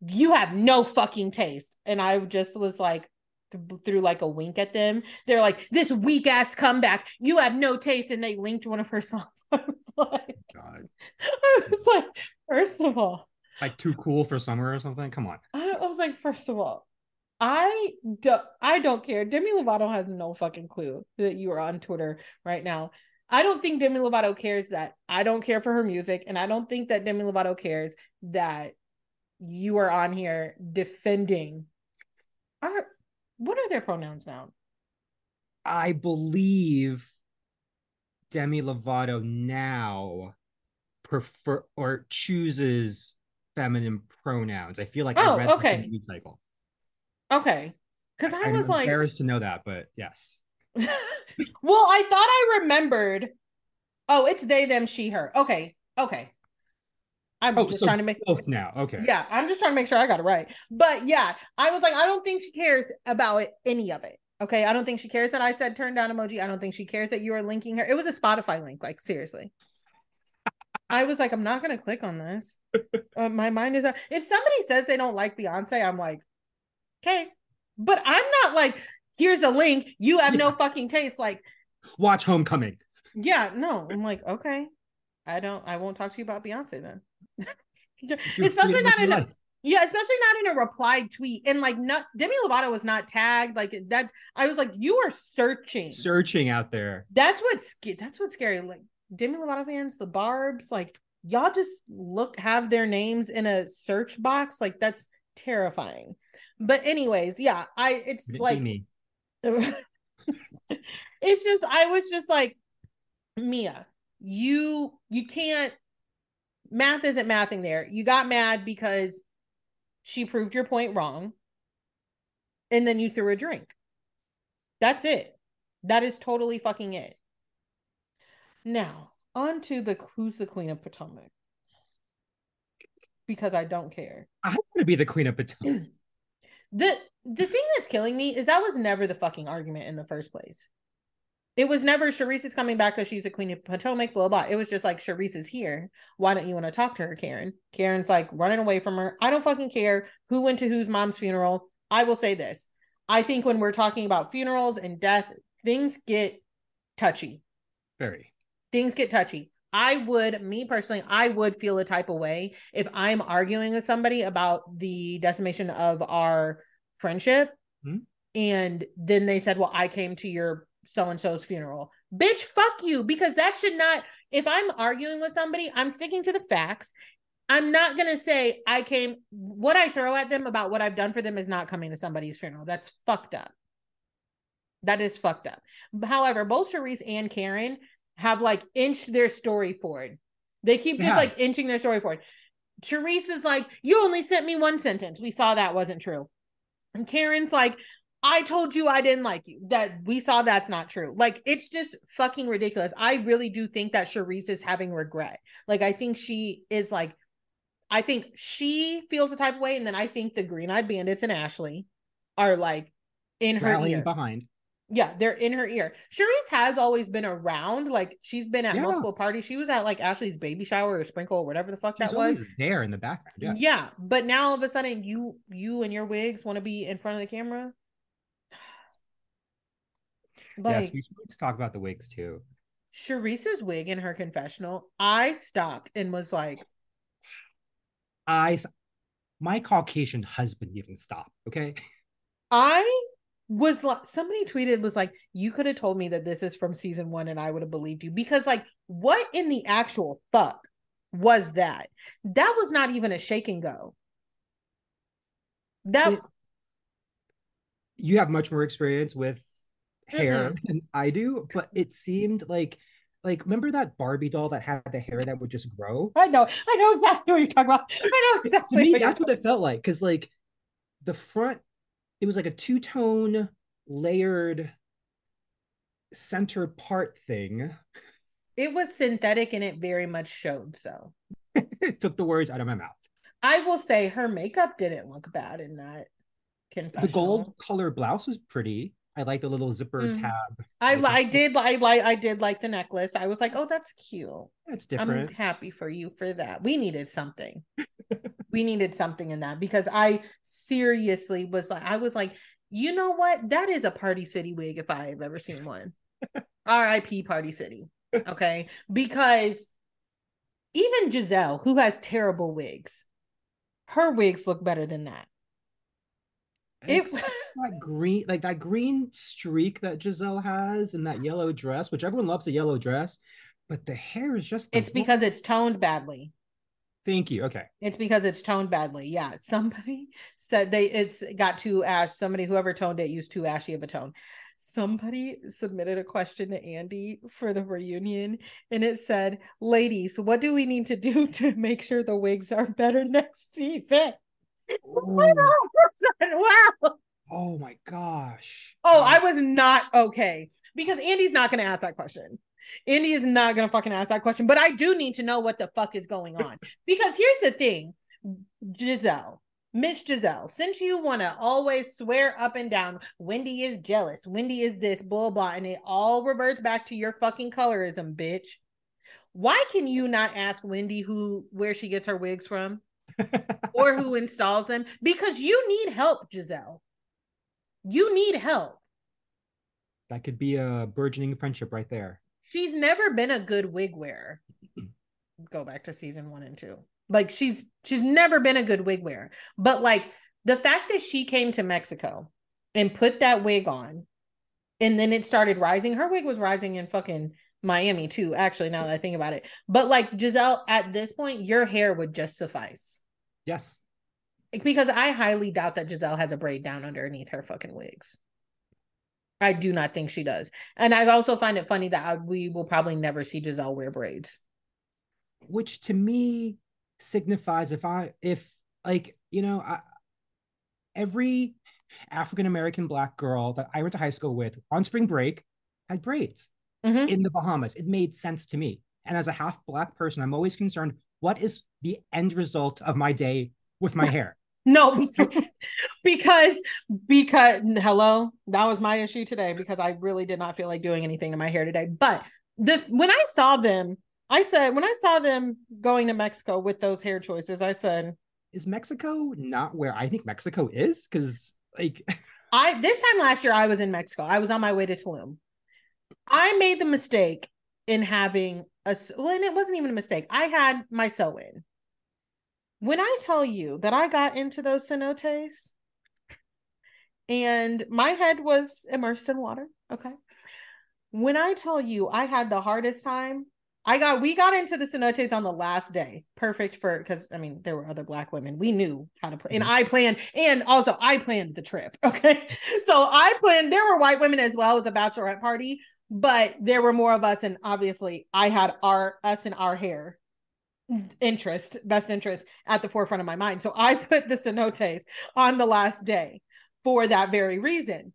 you have no fucking taste and I just was like th- threw like a wink at them. They're like, this weak ass comeback. You have no taste. And they linked one of her songs. I was like, God. I was like, first of all, like too cool for summer or something. Come on. I, I was like, first of all, I don't, I don't care. Demi Lovato has no fucking clue that you are on Twitter right now. I don't think Demi Lovato cares that I don't care for her music, and I don't think that Demi Lovato cares that you are on here defending. Are what are their pronouns now? I believe Demi Lovato now prefer or chooses feminine pronouns. I feel like Oh, I read okay. the news cycle. Okay, because I I'm was like, embarrassed to know that, but yes. well, I thought I remembered. Oh, it's they, them, she, her. Okay, okay. I'm Oh, just so trying to make both now. Okay. Yeah, I'm just trying to make sure I got it right. But yeah, I was like, I don't think she cares about it, any of it. Okay. I don't think she cares that I said turn down emoji. I don't think she cares that you are linking her. It was a Spotify link, like seriously. I was like, I'm not gonna click on this. Uh, my mind is if somebody says they don't like Beyonce, I'm like, okay. But I'm not like, here's a link. You have no fucking taste. Like, Watch Homecoming. yeah, no. I'm like, okay. I don't I won't talk to you about Beyonce then. Especially not in a yeah, especially not in a replied tweet. And like not Demi Lovato was not tagged. Like that I was like, you are searching. searching out there. that's what's that's what's scary. Like Demi Lovato fans, the Barb's, like y'all just look have their names in a search box. Like that's terrifying. But anyways, yeah, I it's Didn't like me. it's just I was just like Mia, you you can't math isn't mathing there. You got mad because she proved your point wrong. And then you threw a drink. That's it. That is totally fucking it. Now, on to the who's the queen of Potomac. Because I don't care. I want to be the queen of Potomac. The the thing that's killing me is that was never the fucking argument in the first place. It was never Charrisse is coming back because she's the queen of Potomac, blah, blah. It was just like Charrisse is here. Why don't you want to talk to her, Karen? Karen's like running away from her. I don't fucking care who went to whose mom's funeral. I will say this. I think when we're talking about funerals and death, things get touchy. Very. Things get touchy. I would, me personally, I would feel a type of way if I'm arguing with somebody about the decimation of our friendship. Hmm. And then they said, Well, I came to your so and so's funeral. Bitch, fuck you. Because that should not, if I'm arguing with somebody, I'm sticking to the facts. I'm not going to say I came, what I throw at them about what I've done for them is not coming to somebody's funeral. That's fucked up. That is fucked up. However, both Charrisse and Karen have like inched their story forward. They keep just Yeah. like inching their story forward. Charrisse is like, You only sent me one sentence. We saw that wasn't true. And Karen's like, I told you I didn't like you. That we saw that's not true. Like it's just fucking ridiculous. I really do think that Charrisse is having regret. Like I think she is like, I think she feels the type of way, and then I think the Green Eyed Bandits and Ashley are like in her Rallying ear. behind. Yeah, they're in her ear. Charrisse has always been around. Like she's been at Yeah. multiple parties. She was at like Ashley's baby shower or sprinkle or whatever the fuck She's that was. there in the background. Yeah. Yeah, but now all of a sudden you you and your wigs want to be in front of the camera. Like yes, we should need to talk about the wigs too. Charrisse's wig in her confessional, I stopped and was like, I, my Caucasian husband even stopped. Okay. I was like, somebody tweeted was like, you could have told me that this is from season one and I would have believed you because like, what in the actual fuck was that? That was not even a shake and go. That It- you have much more experience with hair uh-huh. than I do, but it seemed like like remember that Barbie doll that had the hair that would just grow? I know, I know exactly what you're talking about. I know exactly. To me, that's what it felt like. Cause like the front, it was like a two-tone layered center part thing. it was synthetic and it very much showed so it took the words out of my mouth. i will say her makeup didn't look bad in that. The gold color blouse was pretty. I like the little zipper Mm. tab. i like, i did like like i did like the necklace i was like oh that's cute It's different. i'm happy for you for that we needed something we needed something in that because i seriously was like i was like you know what that is a party city wig if i've ever seen one rip party city okay because even gizelle who has terrible wigs her wigs look better than that. It that green, like that green streak that Gizelle has in that yellow dress, which everyone loves a yellow dress, but the hair is just. It's because it's toned badly. Thank you. Okay. It's because it's toned badly. Yeah. Somebody said they it's got too ash. Somebody whoever toned it used too ashy of a tone. Somebody submitted a question to Andy for the reunion and it said, Ladies, what do we need to do to make sure the wigs are better next season? wow. Oh my gosh. Oh, um, I was not okay because Andy's not going to ask that question. Andy is not going to fucking ask that question, but I do need to know what the fuck is going on because here's the thing Gizelle, Miss Gizelle, since you want to always swear up and down, Wendy is jealous, Wendy is this, blah, blah, and it all reverts back to your fucking colorism, bitch. Why can you not ask Wendy who where she gets her wigs from? Or who installs them because you need help, Gizelle. You need help. That could be a burgeoning friendship right there. She's never been a good wig wearer. Go back to season one and two. Like she's she's never been a good wig wearer. But like the fact that she came to Mexico and put that wig on, and then it started rising. Her wig was rising in fucking Miami too, actually, now that I think about it. But like Gizelle, at this point, your hair would just suffice. Yes. Because I highly doubt that Gizelle has a braid down underneath her fucking wigs. I do not think she does. And I also find it funny that I, we will probably never see Gizelle wear braids. Which to me signifies if I, if like, you know, I, every African American black girl that I went to high school with on spring break had braids mm-hmm. in the Bahamas. It made sense to me. And as a half black person, I'm always concerned what is the end result of my day with my hair? No, because because hello, that was my issue today because I really did not feel like doing anything to my hair today. But the when I saw them, I said when I saw them going to Mexico with those hair choices, I said, "Is Mexico not where I think Mexico is?" Because like, I this time last year I was in Mexico. I was on my way to Tulum. I made the mistake in having a well, and it wasn't even a mistake. I had my sew in. When I tell you that I got into those cenotes and my head was immersed in water, okay. When I tell you I had the hardest time, I got we got into the cenotes on the last day. Perfect for because I mean there were other black women. We knew how to play, and mm-hmm. I planned, and also I planned the trip. Okay, so I planned. There were white women as well as a bachelorette party, but there were more of us and obviously i had our us and our hair mm. interest best interest at the forefront of my mind. So i put the cenotes on the last day for that very reason.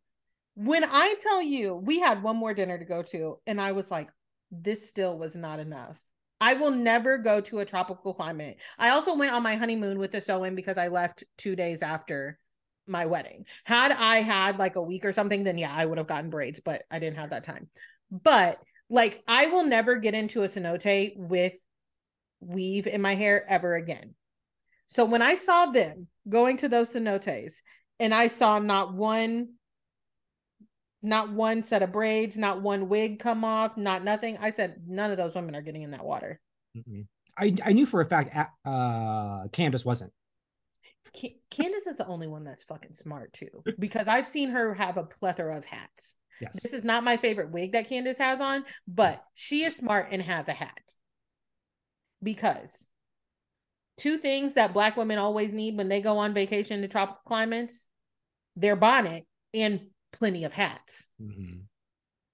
When i tell you we had one more dinner to go to and i was like this still was not enough. I will never go to a tropical climate. I also went on my honeymoon with the sew in because I left two days after my wedding. Had I had like a week or something, then yeah, I would have gotten braids, but I didn't have that time. But like, I will never get into a cenote with weave in my hair ever again. So when I saw them going to those cenotes and I saw not one not one set of braids, not one wig come off, not nothing. I said none of those women are getting in that water. Mm-hmm. I I knew for a fact uh Candiace wasn't. Candiace is the only one that's fucking smart too, because I've seen her have a plethora of hats. Yes. This is not my favorite wig that Candiace has on, but she is smart and has a hat. Because two things that black women always need when they go on vacation to tropical climates their bonnet and plenty of hats. Mm-hmm.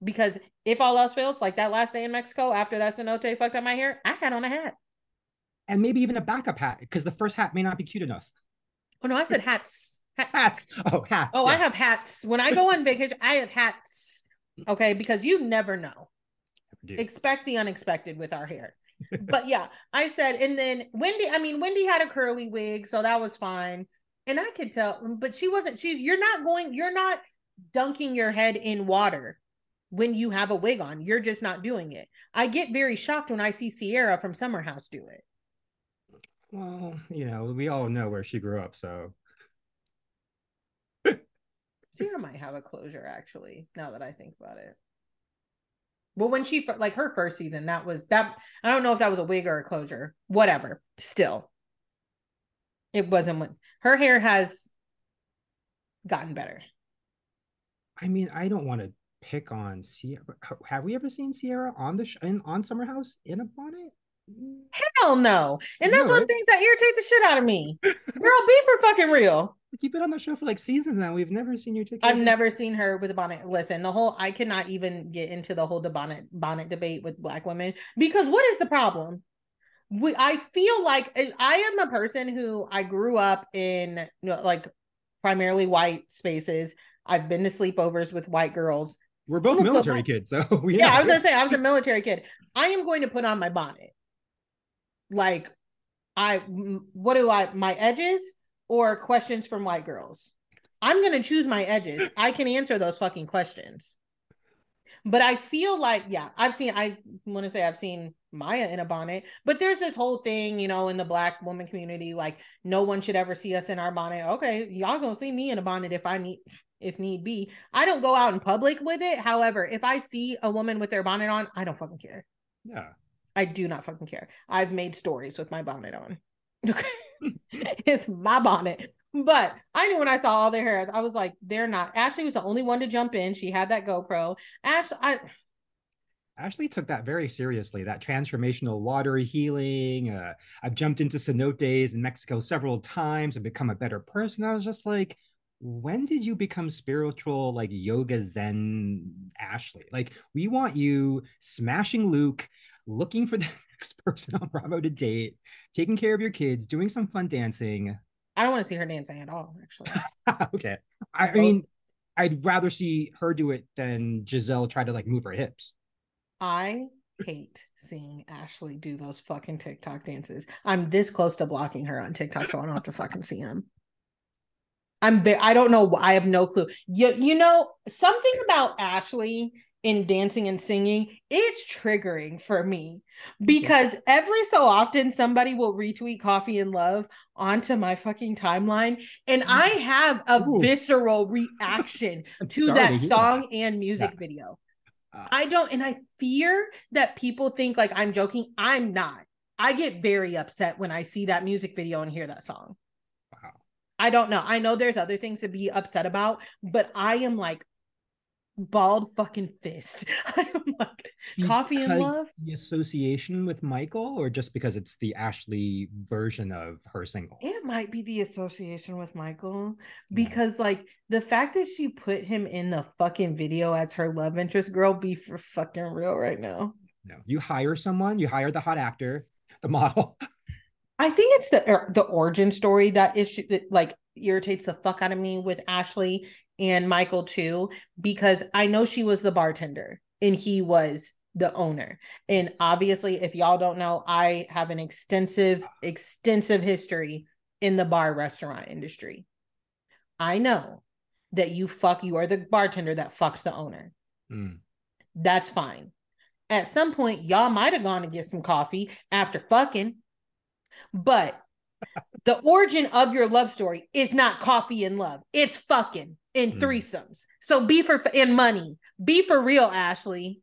Because if all else fails, like that last day in Mexico after that cenote fucked up my hair, I had on a hat. And maybe even a backup hat because the first hat may not be cute enough. Oh no, I said hats. Hats. hats. Oh, hats. Oh, yes. I have hats. When I go on vacation, I have hats. Okay, because you never know. Expect the unexpected with our hair. but yeah, I said, and then Wendy, I mean, Wendy had a curly wig, so that was fine. And I could tell, but she wasn't, she's, you're not going, you're not dunking your head in water when you have a wig on. You're just not doing it. I get very shocked when I see Ciara from Summer House do it. Well, you know, we all know where she grew up, so. Ciara might have a closure actually, now that I think about it. Well, when she like her first season, that was that I don't know if that was a wig or a closure, whatever. Still. It wasn't what her hair has gotten better. I mean, I don't want to pick on Ciara. Have we ever seen Ciara on the sh- in, on Summer House in a bonnet? Hell no. And that's one of the things that irritates the shit out of me. Girl, be for fucking real. You've been on the show for like seasons now. We've never seen your take. I've never seen her with a bonnet. Listen, the whole I cannot even get into the whole the bonnet bonnet debate with black women because what is the problem? We I feel like I am a person who I grew up in you know, like primarily white spaces. I've been to sleepovers with white girls. We're both put military kids, so we Yeah. I was gonna say I was a military kid. I am going to put on my bonnet. Like, I what do I my edges or questions from white girls? I'm gonna choose my edges. I can answer those fucking questions. But I feel like, yeah, I've seen. I want to say I've seen Maya in a bonnet, but there's this whole thing, you know, in the black woman community, like no one should ever see us in our bonnet. Okay, y'all gonna see me in a bonnet if I need, if need be. I don't go out in public with it. However, if I see a woman with their bonnet on, I don't fucking care. yeah. I do not fucking care. I've made stories with my bonnet on. It's my bonnet. But I knew when I saw all their hairs, I was like, they're not. Ashley was the only one to jump in. She had that GoPro. Ash, I Ashley took that very seriously. That transformational water healing. Uh, I've jumped into cenotes in Mexico several times and become a better person. I was just like, when did you become spiritual, like yoga zen Ashley? Like, we want you smashing Luke, looking for the next person on Bravo to date, taking care of your kids, doing some fun dancing. I don't want to see her dancing at all, actually. okay. I, I mean, I'd rather see her do it than Gizelle try to like move her hips. I hate seeing Ashley do those fucking TikTok dances. I'm this close to blocking her on TikTok, so I don't have to fucking see him. I'm ve- I don't know. I have no clue. You you know something about Ashley in dancing and singing. It's triggering for me because every so often somebody will retweet "Coffee and Love" onto my fucking timeline, and I have a Ooh. visceral reaction to sorry that song and music Yeah. video. Uh, I don't, and I fear that people think like I'm joking. I'm not. I get very upset when I see that music video and hear that song. Wow. I don't know. I know there's other things to be upset about, but I am like bald fucking fist. I am like coffee and love. The association with Michael, or just because it's the Ashley version of her single? It might be the association with Michael Yeah. because, like, the fact that she put him in the fucking video as her love interest, girl, be for fucking real right now. No, you hire someone, you hire the hot actor, the model. I think it's the er, the origin story that issue that like irritates the fuck out of me with Ashley and Michael too, because I know she was the bartender and he was the owner. And obviously, if y'all don't know, I have an extensive, extensive history in the bar restaurant industry. I know that you fuck, you are the bartender that fucks the owner. Mm. That's fine. At some point, y'all might have gone to get some coffee after fucking, but the origin of your love story is not coffee and love. It's fucking in Mm. threesomes. So be for in money. Be for real, Ashley.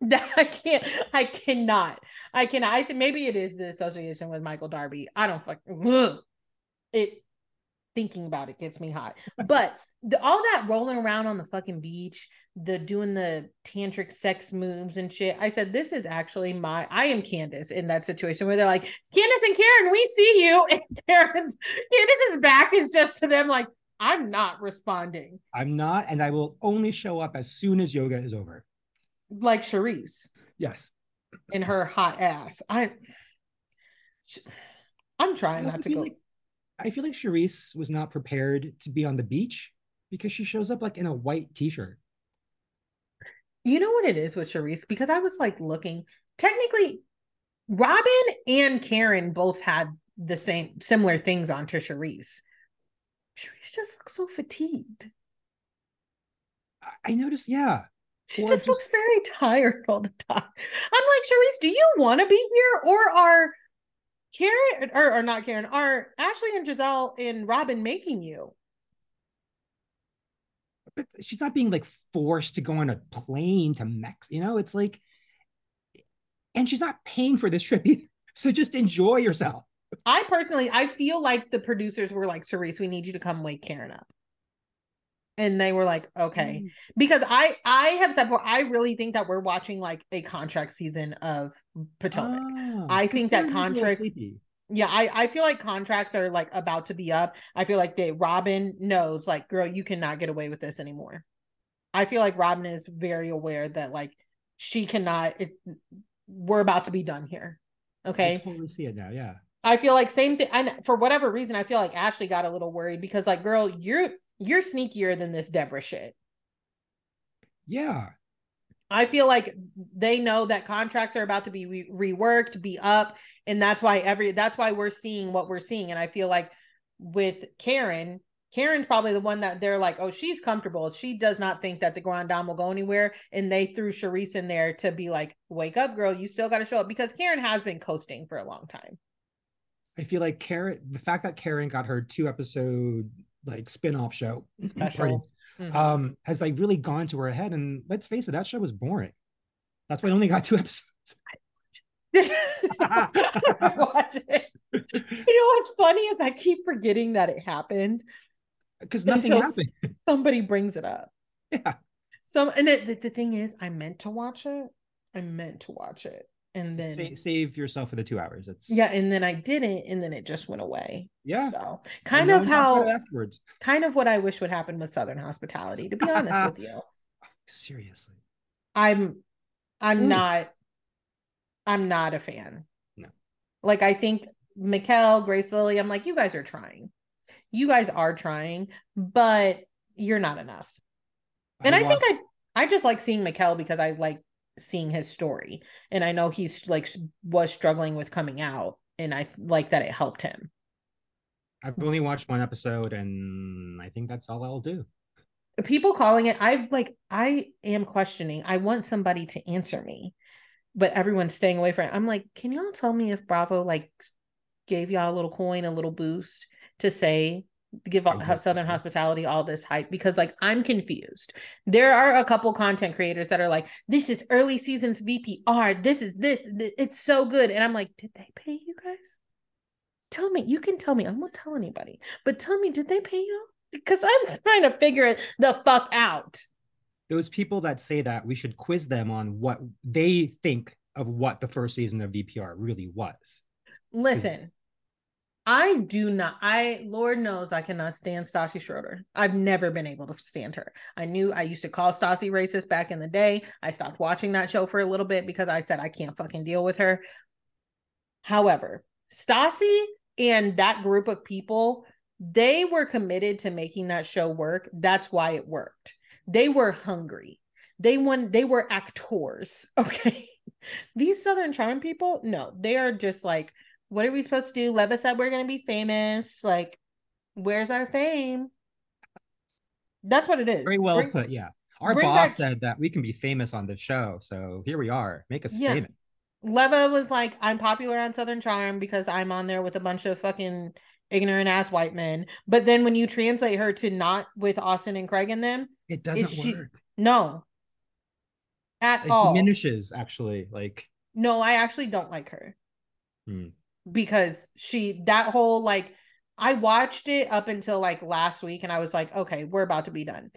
I can't. I cannot. I cannot. I think maybe it is the association with Michael Darby. I don't fucking. ugh. It thinking about it gets me hot. But the, all that rolling around on the fucking beach, the doing the tantric sex moves and shit. I said, this is actually my, I am Candiace in that situation where they're like, Candiace and Karen, we see you. And Karen's, Candiace's back is just to them like, I'm not responding. I'm not, and I will only show up as soon as yoga is over. Like Charrisse Yes. in her hot ass. I, I'm trying not to go. like I feel like Charrisse was not prepared to be on the beach because she shows up like in a white t-shirt. You know what it is with Charrisse? Because I was like looking, technically, Robin and Karen both had the same similar things on to Charrisse. Charrisse just looks so fatigued. I- I noticed, yeah. She just, just- looks very tired all the time. I'm like, Charrisse, do you want to be here? Or are Karen or, or not Karen, are Ashley and Gizelle and Robin making you? But she's not being like forced to go on a plane to Mex, you know, it's like and she's not paying for this trip either. So just enjoy yourself. I personally, I feel like the producers were like, Charrisse, we need you to come wake Karen up. And they were like, okay. Mm. Because I I have said before, I really think that we're watching like a contract season of Potomac. Oh, I think that contract yeah, I, I feel like contracts are like about to be up. I feel like they Robin knows, like, girl, you cannot get away with this anymore. I feel like Robin is very aware that like she cannot it, we're about to be done here. Okay. I totally see it now, yeah. I feel like same thing. And for whatever reason, I feel like Ashley got a little worried because, like, girl, you're you're sneakier than this Deborah shit. Yeah. I feel like they know that contracts are about to be re- reworked, be up, and that's why every that's why we're seeing what we're seeing. And I feel like with Karen, Karen's probably the one that they're like, oh, she's comfortable. She does not think that the Grand Dame will go anywhere. And they threw Charrisse in there to be like, wake up, girl, you still got to show up because Karen has been coasting for a long time. I feel like Karen, the fact that Karen got her two episode like spin-off show special mm-hmm. um has like really gone to her head. And let's face it, that show was boring. That's why it only got two episodes. watch it. You know what's funny is I keep forgetting that it happened because nothing happened. Somebody brings it up. Yeah. So and it, the, the thing is, I meant to watch it. I meant to watch it and then save, save, yourself for the two hours. It's yeah, and then I didn't, and then it just went away. Yeah. So kind of how afterwards. Kind of what I wish would happen with Southern Hospitality, to be honest with you. Seriously. I'm I'm Ooh. not I'm not a fan. No. Like I think Mikel, Grace Lilly, I'm like, you guys are trying. You guys are trying, but you're not enough. And I, I think I I just like seeing Mikel because I like seeing his story. And i know he's like was struggling with coming out and i like that it helped him. I've only watched one episode and i think that's all i'll do. People calling it i like i am questioning i want somebody to answer me but everyone's staying away from it. I'm like can y'all tell me if bravo like gave y'all a little coin a little boost to say give Southern Hospitality all this hype because like I'm confused. There are a couple content creators that are like, this is early seasons VPR. This is this. It's so good. And I'm like, did they pay you guys? Tell me. You can tell me. I won't tell anybody. But tell me, did they pay you? Because I'm trying to figure it the fuck out. Those people that say that we should quiz them on what they think of what the first season of VPR really was. Listen, I do not. I Lord knows I cannot stand Stassi Schroeder. I've never been able to stand her. I knew I used to call Stassi racist back in the day. I stopped watching that show for a little bit because I said I can't fucking deal with her. However, Stassi and that group of people, they were committed to making that show work. That's why it worked. They were hungry. They won. They were actors. Okay. These Southern Charm people, no, they are just like what are we supposed to do? Leva said we're gonna be famous. Like, where's our fame? That's what it is. Very well bring, put. Yeah. Our boss back... said that we can be famous on the show. So here we are. Make us yeah. famous. Leva was like, I'm popular on Southern Charm because I'm on there with a bunch of fucking ignorant ass white men. But then when you translate her to not with Austin and Craig in them, it doesn't she, work. No. At it all. diminishes actually. Like no, I actually don't like her. Hmm because she that whole like I watched it up until like last week and I was like, okay, we're about to be done.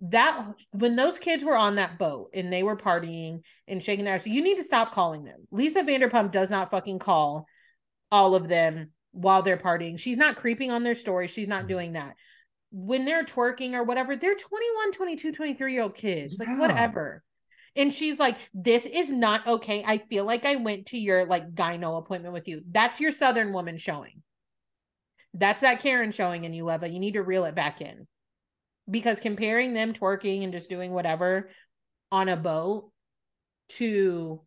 That when those kids were on that boat and they were partying and shaking their ass, you need to stop calling them. Lisa Vanderpump does not fucking call all of them while they're partying. She's not creeping on their story. She's not mm-hmm. doing that. When they're twerking or whatever, they're 21, 22, 23 year old kids. Yeah. Like, whatever. And she's like, This is not okay. I feel like I went to your like gyno appointment with you. That's your Southern woman showing. That's that Karen showing in you, Leva. You need to reel it back in. Because comparing them twerking and just doing whatever on a boat to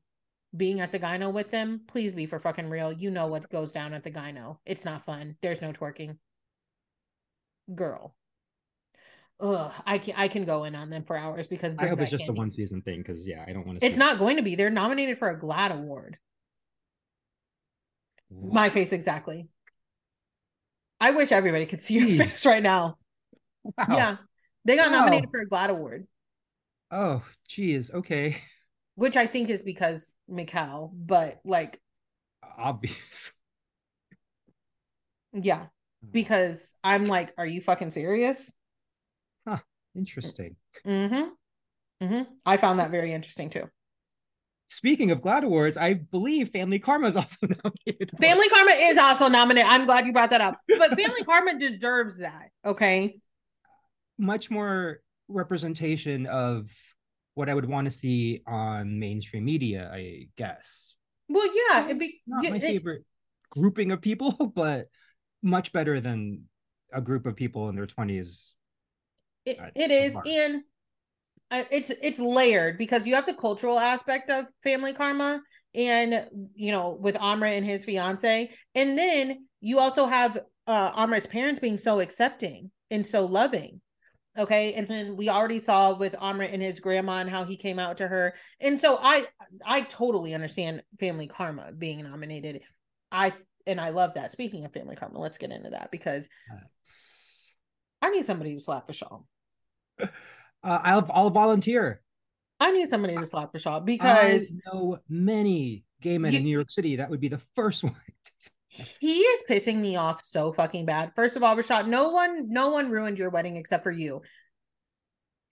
being at the gyno with them, please be for fucking real. You know what goes down at the gyno. It's not fun. There's no twerking. Girl. Ugh, I can I can go in on them for hours because I hope it's just candy. a one season thing because yeah, I don't want to. It's not going to be. They're nominated for a GLAAD award. What? My face exactly. I wish everybody could see your face right now. Wow. Yeah, they got wow. nominated for a GLAAD award. Oh, geez. Okay. Which I think is because Mikel, but like obvious. Yeah, hmm. because I'm like, are you fucking serious? Interesting. Mm-hmm. Mm-hmm. I found that very interesting too. Speaking of GLAAD Awards, I believe Family Karma is also nominated. Family Karma is also nominated. I'm glad you brought that up. But Family Karma deserves that. Okay. much more representation of what I would want to see on mainstream media, I guess. Well, yeah, it'd be Not my it- favorite grouping of people, but much better than a group of people in their 20s. It, at it is, and uh, it's it's layered because you have the cultural aspect of family karma, and you know with Amrit and his fiance, and then you also have uh Amrit's parents being so accepting and so loving. Okay, and then we already saw with Amrit and his grandma and how he came out to her, and so I I totally understand family karma being nominated. I and I love that. Speaking of family karma, let's get into that because That's- I need somebody to slap Vishal. Uh, I'll, I'll volunteer. I need somebody to slap Vishal because I know many gay men You- in New York City. That would be the first one. he is pissing me off so fucking bad. First of all, Rashad, no one, no one ruined your wedding except for you.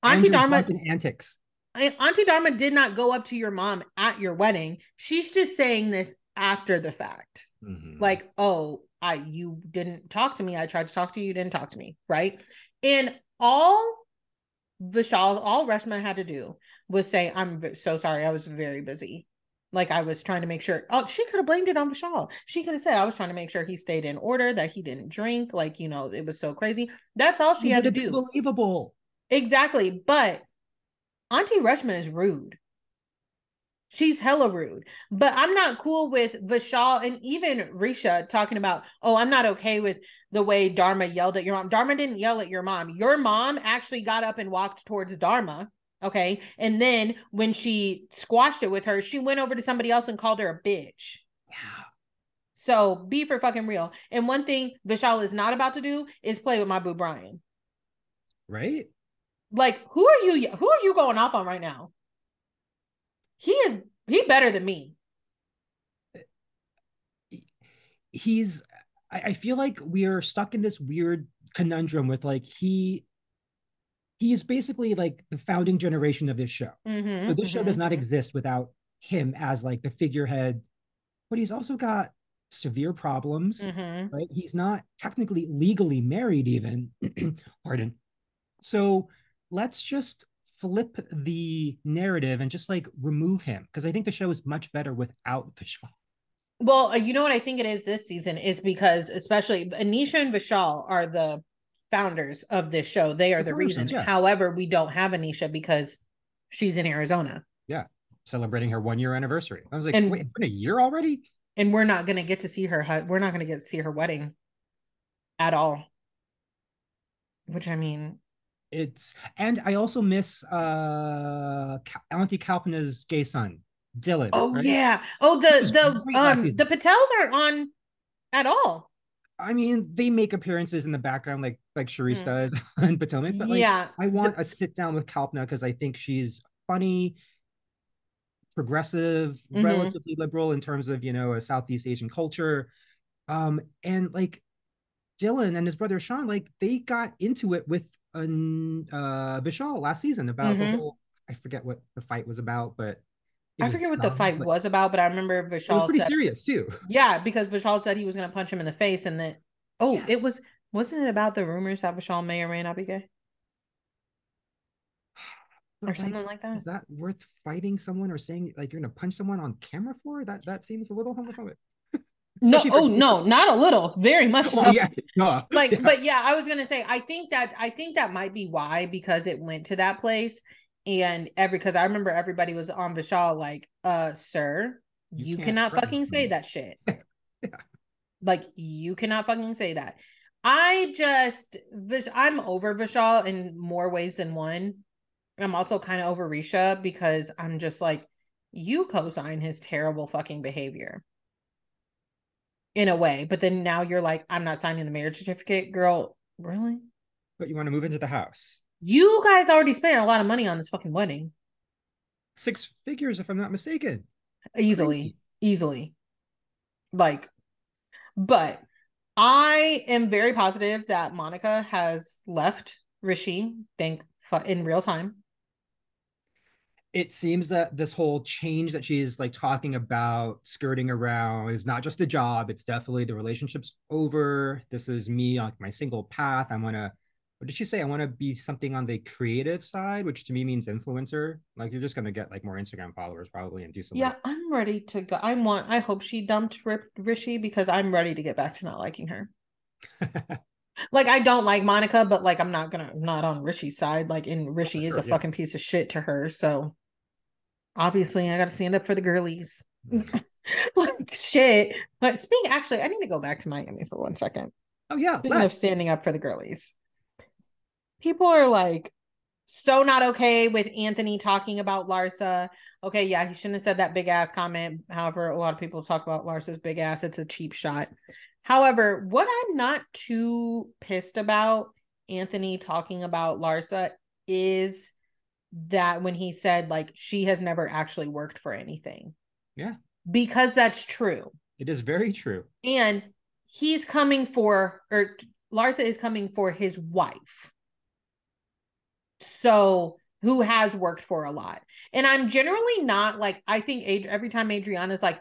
Auntie your Dharma, antics. Auntie Dharma did not go up to your mom at your wedding. She's just saying this after the fact. Mhm. Like, oh, I you didn't talk to me. I tried to talk to you, you didn't talk to me, right? And all Vishal, all Reshma had to do was say, I'm so sorry, I was very busy. Like I was trying to make sure. Oh, she could have blamed it on Vishal. She could have said, I was trying to make sure he stayed in order, that he didn't drink. Like, you know, it was so crazy. That's all she It had to do. Believable. Exactly. But Auntie Reshma is rude. She's hella rude. But I'm not cool with Vishal and even Risha talking about, oh, I'm not okay with the way Dharma yelled at your mom. Dharma didn't yell at your mom. Your mom actually got up and walked towards Dharma. Okay. And then when she squashed it with her, she went over to somebody else and called her a bitch. Yeah. So be for fucking real. And one thing Vishal is not about to do is play with my boo Brian. Right? Like, who are you? Who are you going off on right now? He is he better than me. he's I, I feel like we are stuck in this weird conundrum with like he he is basically like the founding generation of this show. Mhm, So this show does mhm, not exist without him as like the figurehead, but he's also got severe problems, Mhm. right? He's not technically legally married even. Pardon. So let's just flip the narrative and just like remove him because I think the show is much better without Vishal. Well, uh, you know what I think it is this season is because especially Anisha and Vishal are the founders of this show. They are The the reason. yeah. However, we don't have Anisha because she's in Arizona, Yeah. Celebrating her one year anniversary. I was like, And- wait, it's been a year already? and we're not going to get to see her. We're not going to get to see her wedding at all. Which I mean, It's and I also miss uh Auntie Kalpana's gay son, Dylan. oh right? yeah, oh the the um the Patels aren't on at all. I mean, they make appearances in the background like like Charrisse Mm. does in Potomac, but like yeah, I want a sit down with Kalpana because I think she's funny, progressive, Mhm. relatively liberal in terms of you know a Southeast Asian culture. Um, and like Dylan and his brother Sean, like they got into it with an uh Vishal last season about the Mhm. whole I forget what the fight was about, but it I forget what the fight but was about, but I remember It was pretty said, serious too. yeah, because Vishal said he was going to punch him in the face, and that oh, Yes. it was wasn't it about the rumors that Vishal may or may not be gay But, or like, something like that? is that worth fighting someone or saying like you're gonna punch someone on camera for? That that seems a little homophobic. No, oh no, not a little, very much so. Yeah, no, uh, Like, yeah. but yeah, I was gonna say, I think that I think that might be why because it went to that place, and every because I remember everybody was on Vishal like, uh, sir, You you, cannot fucking say that shit. Yeah. Like, you cannot fucking say that. I just, I'm over Vishal in more ways than one. I'm also kind of over Risha because I'm just like, you co-sign his terrible fucking behavior in a way, but then now you're like, I'm not signing the marriage certificate, girl. Really? but you want to move into the house. You guys already spent a lot of money on this fucking wedding. Six figures, if I'm not mistaken. Easily, Crazy. easily. Like, but I am very positive that Monica has left Rishi. Think in real time. It seems that this whole change that she's like talking about, skirting around, is not just the job. It's definitely the relationship's over. This is me on my single path. I'm want to what did she say? I want to be something on the creative side, which to me means influencer. Like you're just gonna get like more Instagram followers probably and do something. Yeah, I'm ready to go. I want. I hope she dumped Rip Rishi because I'm ready to get back to not liking her. like I don't like Monica, but like I'm not gonna I'm not on Rishi's side. Like and oh, Rishi sure, is a yeah. fucking piece of shit to her. So obviously I got to stand up for the girlies. Mm. like shit. But speaking, actually, I need to go back to Miami for one second. Oh yeah, speaking of standing up for the girlies people are like so not okay with Anthony talking about Larsa. Okay, yeah, he shouldn't have said that big ass comment. However, a lot of people talk about Larsa's big ass. It's a cheap shot. However, what I'm not too pissed about Anthony talking about Larsa is that when he said like she has never actually worked for anything. Yeah. Because that's true. It is very true. And he's coming for or Larsa is coming for his wife so who has worked for a lot. And I'm generally not like I think every time Adriana's like,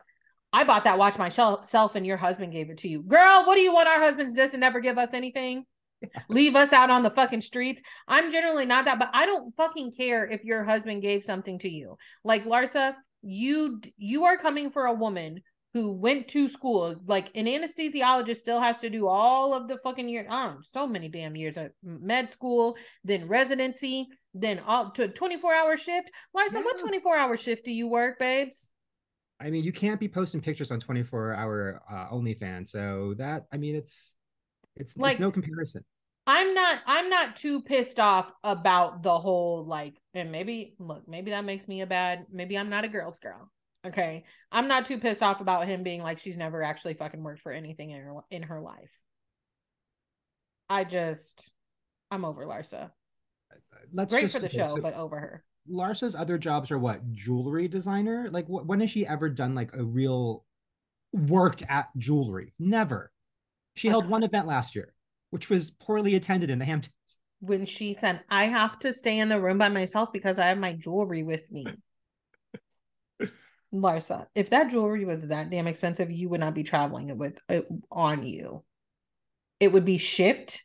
I bought that watch myself and your husband gave it to you. Girl, what do you want our husbands just to never give us anything? Leave us out on the fucking streets. I'm generally not that, but I don't fucking care if your husband gave something to you. Like Larsa, you you are coming for a woman who went to school, like an anesthesiologist still has to do all of the fucking year, um, so many damn years at med school, then residency, then all to a 24 hour shift. Why so yeah. what 24 hour shift do you work, babes? I mean, you can't be posting pictures on 24 hour uh, OnlyFans. So that, I mean, it's, it's, like, it's no comparison. I'm not I'm not too pissed off about the whole like and maybe look maybe that makes me a bad maybe I'm not a girl's girl Okay. I'm not too pissed off about him being like she's never actually fucking worked for anything in her in her life. I just I'm over Larsa. Let's Great for the show, so but over her. Larsa's other jobs are what? Jewelry designer? Like wh- when has she ever done like a real worked at jewelry? Never. She held one event last year, which was poorly attended in the Hamptons. When she said, I have to stay in the room by myself because I have my jewelry with me. Larsa, if that jewelry was that damn expensive, you would not be traveling it with it on you. It would be shipped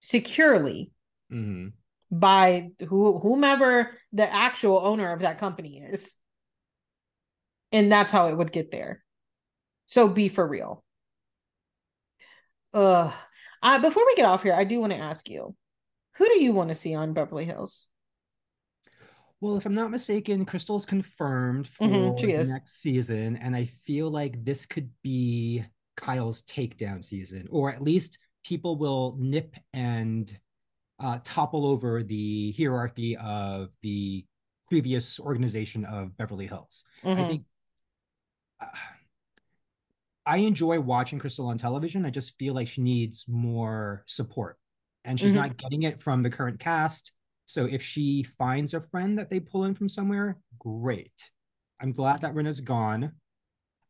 securely mm-hmm. by who, whomever the actual owner of that company is. And that's how it would get there. So be for real. Uh, uh before we get off here, I do want to ask you, who do you want to see on Beverly Hills? Well, if I'm not mistaken, Crystal's confirmed for mm-hmm, the is. next season, and I feel like this could be Kyle's takedown season, or at least people will nip and uh, topple over the hierarchy of the previous organization of Beverly Hills. Mm-hmm. I think uh, I enjoy watching Crystal on television. I just feel like she needs more support, and she's mm-hmm. not getting it from the current cast so if she finds a friend that they pull in from somewhere, great. I'm glad that Rinna's gone.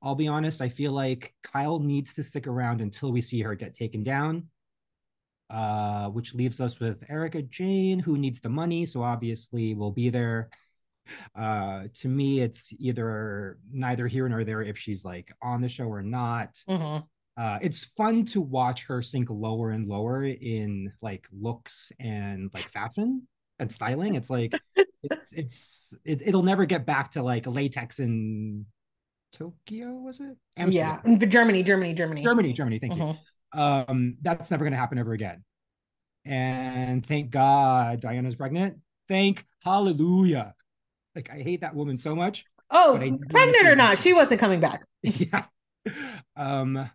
I'll be honest, I feel like Kyle needs to stick around until we see her get taken down. Uh, which leaves us with Erika Jayne, who needs the money, so obviously will be there. Uh, to me, it's either neither here nor there if she's like on the show or not. Mm-hmm. Uh, it's fun to watch her sink lower and lower in like looks and like fashion and styling. It's like it's it's it, will never get back to like latex in Tokyo, was it? Amsterdam. Yeah, Germany, Germany, Germany, Germany, Germany. Thank you. Mm-hmm. Um, that's never going to happen ever again. And thank God Diana's pregnant. Thank hallelujah. Like I hate that woman so much. Oh, pregnant or not, she wasn't coming back. yeah. Um,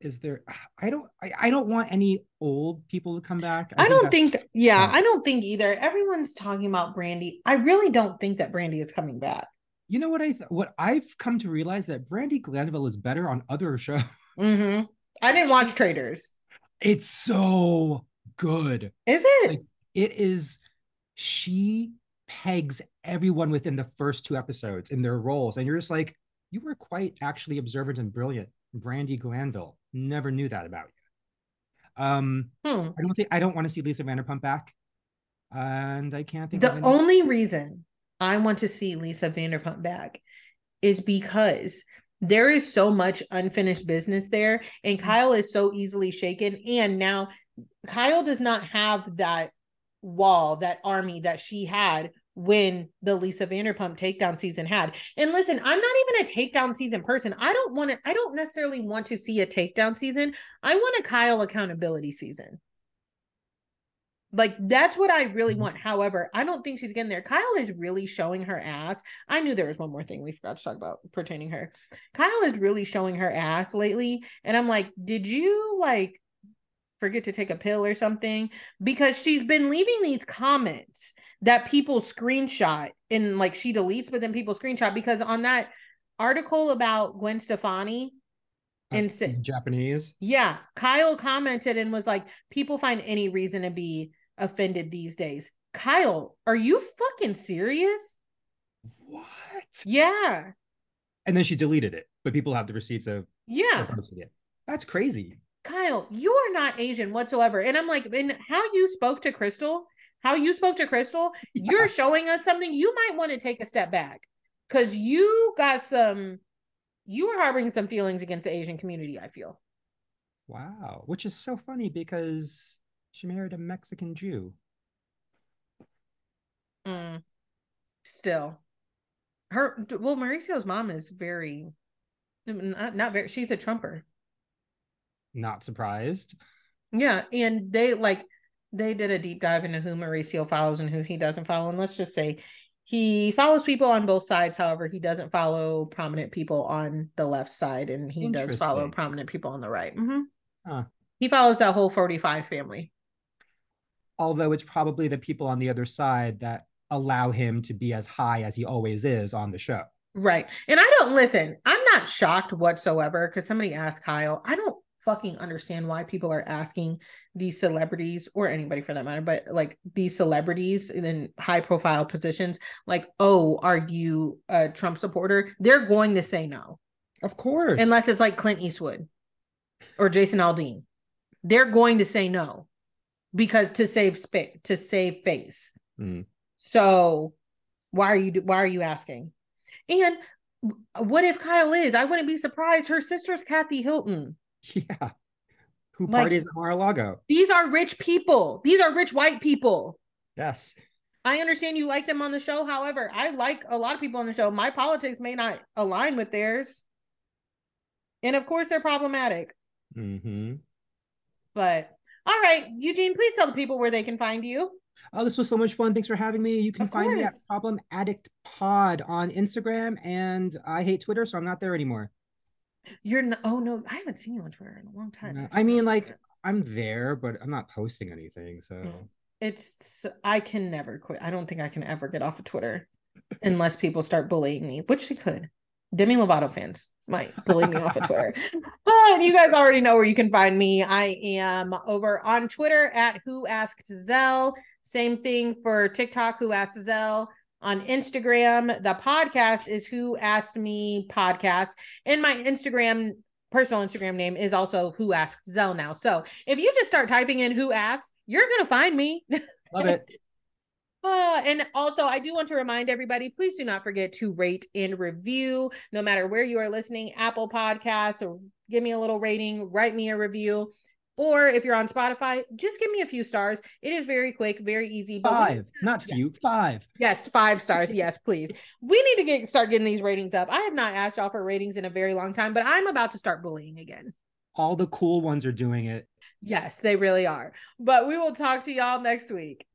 is there i don't I, I don't want any old people to come back. I, I don't think yeah, i don't think either. Everyone's talking about brandi. I really don't think that brandi is coming back. You know what i th- what i've come to realize that brandi glanville is better on other shows. Mm-hmm. i didn't watch traitors. It's so good. Is it? Like, it is she pegs everyone within the first two episodes in their roles and you're just like you were quite actually observant and brilliant Brandi Glanville. Never knew that about you. Um, Hmm. I don't think I don't want to see Lisa Vanderpump back, and I can't think. The only reason I want to see Lisa Vanderpump back is because there is so much unfinished business there, and Mm. Kyle is so easily shaken. And now Kyle does not have that wall, that army that she had when the Lisa Vanderpump takedown season had. And listen, I'm not even a takedown season person. I don't want to, I don't necessarily want to see a takedown season. I want a Kyle accountability season. Like that's what I really Mhm. want. However, I don't think she's getting there. Kyle is really showing her ass. I knew there was one more thing we forgot to talk about pertaining her. Kyle is really showing her ass lately, and I'm like, did you like forget to take a pill or something? Because she's been leaving these comments that people screenshot and like she deletes, but then people screenshot because on that article about Gwen Stefani Uh, and sa- Japanese. yeah, Kyle commented and was like, people find any reason to be offended these days. Kyle, are you fucking serious? What? Yeah. And then she deleted it, but people have the receipts of Yeah. it. That's crazy. Kyle, you are not Asian whatsoever. And I'm like, and how you spoke to Crystal, how you spoke to Crystal, Yeah. you're showing us something you might want to take a step back because you got some, you were harboring some feelings against the Asian community, I feel. Wow, which is so funny because she married a Mexican Jew. Mm. Still, her well, Mauricio's mom is very not, not very. She's a Trumper. Not surprised. Yeah, and they like they did a deep dive into who Mauricio follows and who he doesn't follow. And let's just say he follows people on both sides. However, he doesn't follow prominent people on the left side, and he does follow prominent people on the right. Mhm. Huh. He follows that whole forty-five family. Although it's probably the people on the other side that allow him to be as high as he always is on the show. Right. And I don't listen, I'm not shocked whatsoever because somebody asked Kyle. I don't fucking understand why people are asking these celebrities or anybody for that matter, but like these celebrities in high profile positions, like, oh, are you a Trump supporter? They're going to say no, Of course. unless it's like Clint Eastwood or Jason Aldean. They're going to say no because to save space, to save face. Mm. So why are you why are you asking? And what if Kyle is? I wouldn't be surprised. Her sister's Kathy Hilton. Yeah. Who Like- parties at Mar-a-Lago? These are rich people. These are rich white people. Yes. I understand you like them on the show. However, I like a lot of people on the show. My politics may not align with theirs. And of course, they're problematic. hmm But all right, Eugene, please tell the people where they can find you. Oh, this was so much fun. Thanks for having me. You can Of find me at. Problem Addict Pod on Instagram, and I hate Twitter, so I'm not there anymore. You're no, oh no, I haven't seen you on Twitter in a long time. No. I mean, like, I'm there, but I'm not posting anything. So it's I can never quit. I don't think I can ever get off of Twitter unless people start bullying me, which they could. Demi Lovato fans might bully me off of Twitter. Oh, and you guys already know where you can find me. I am over on Twitter at Who Asked Selle. Same thing for TikTok, Who Asked Selle. On Instagram, the podcast is Who Asked Me Podcast. And my Instagram, personal Instagram name is also Who Asked Selle now. So if you just start typing in Who Asked, you're going to find me. love it. Uh, and also, I do want to remind everybody please do not forget to rate and review no matter where you are listening Apple Podcasts, or give me a little rating, write me a review. Or if you're on Spotify, just give me a few stars. It is very quick, very easy. Five, not few, five. yes, five stars. Yes, please. We need to get start getting these ratings up. I have not asked y'all for ratings in a very long time, but I'm about to start bullying again. All the cool ones are doing it. Yes, they really are. But we will talk to y'all next week.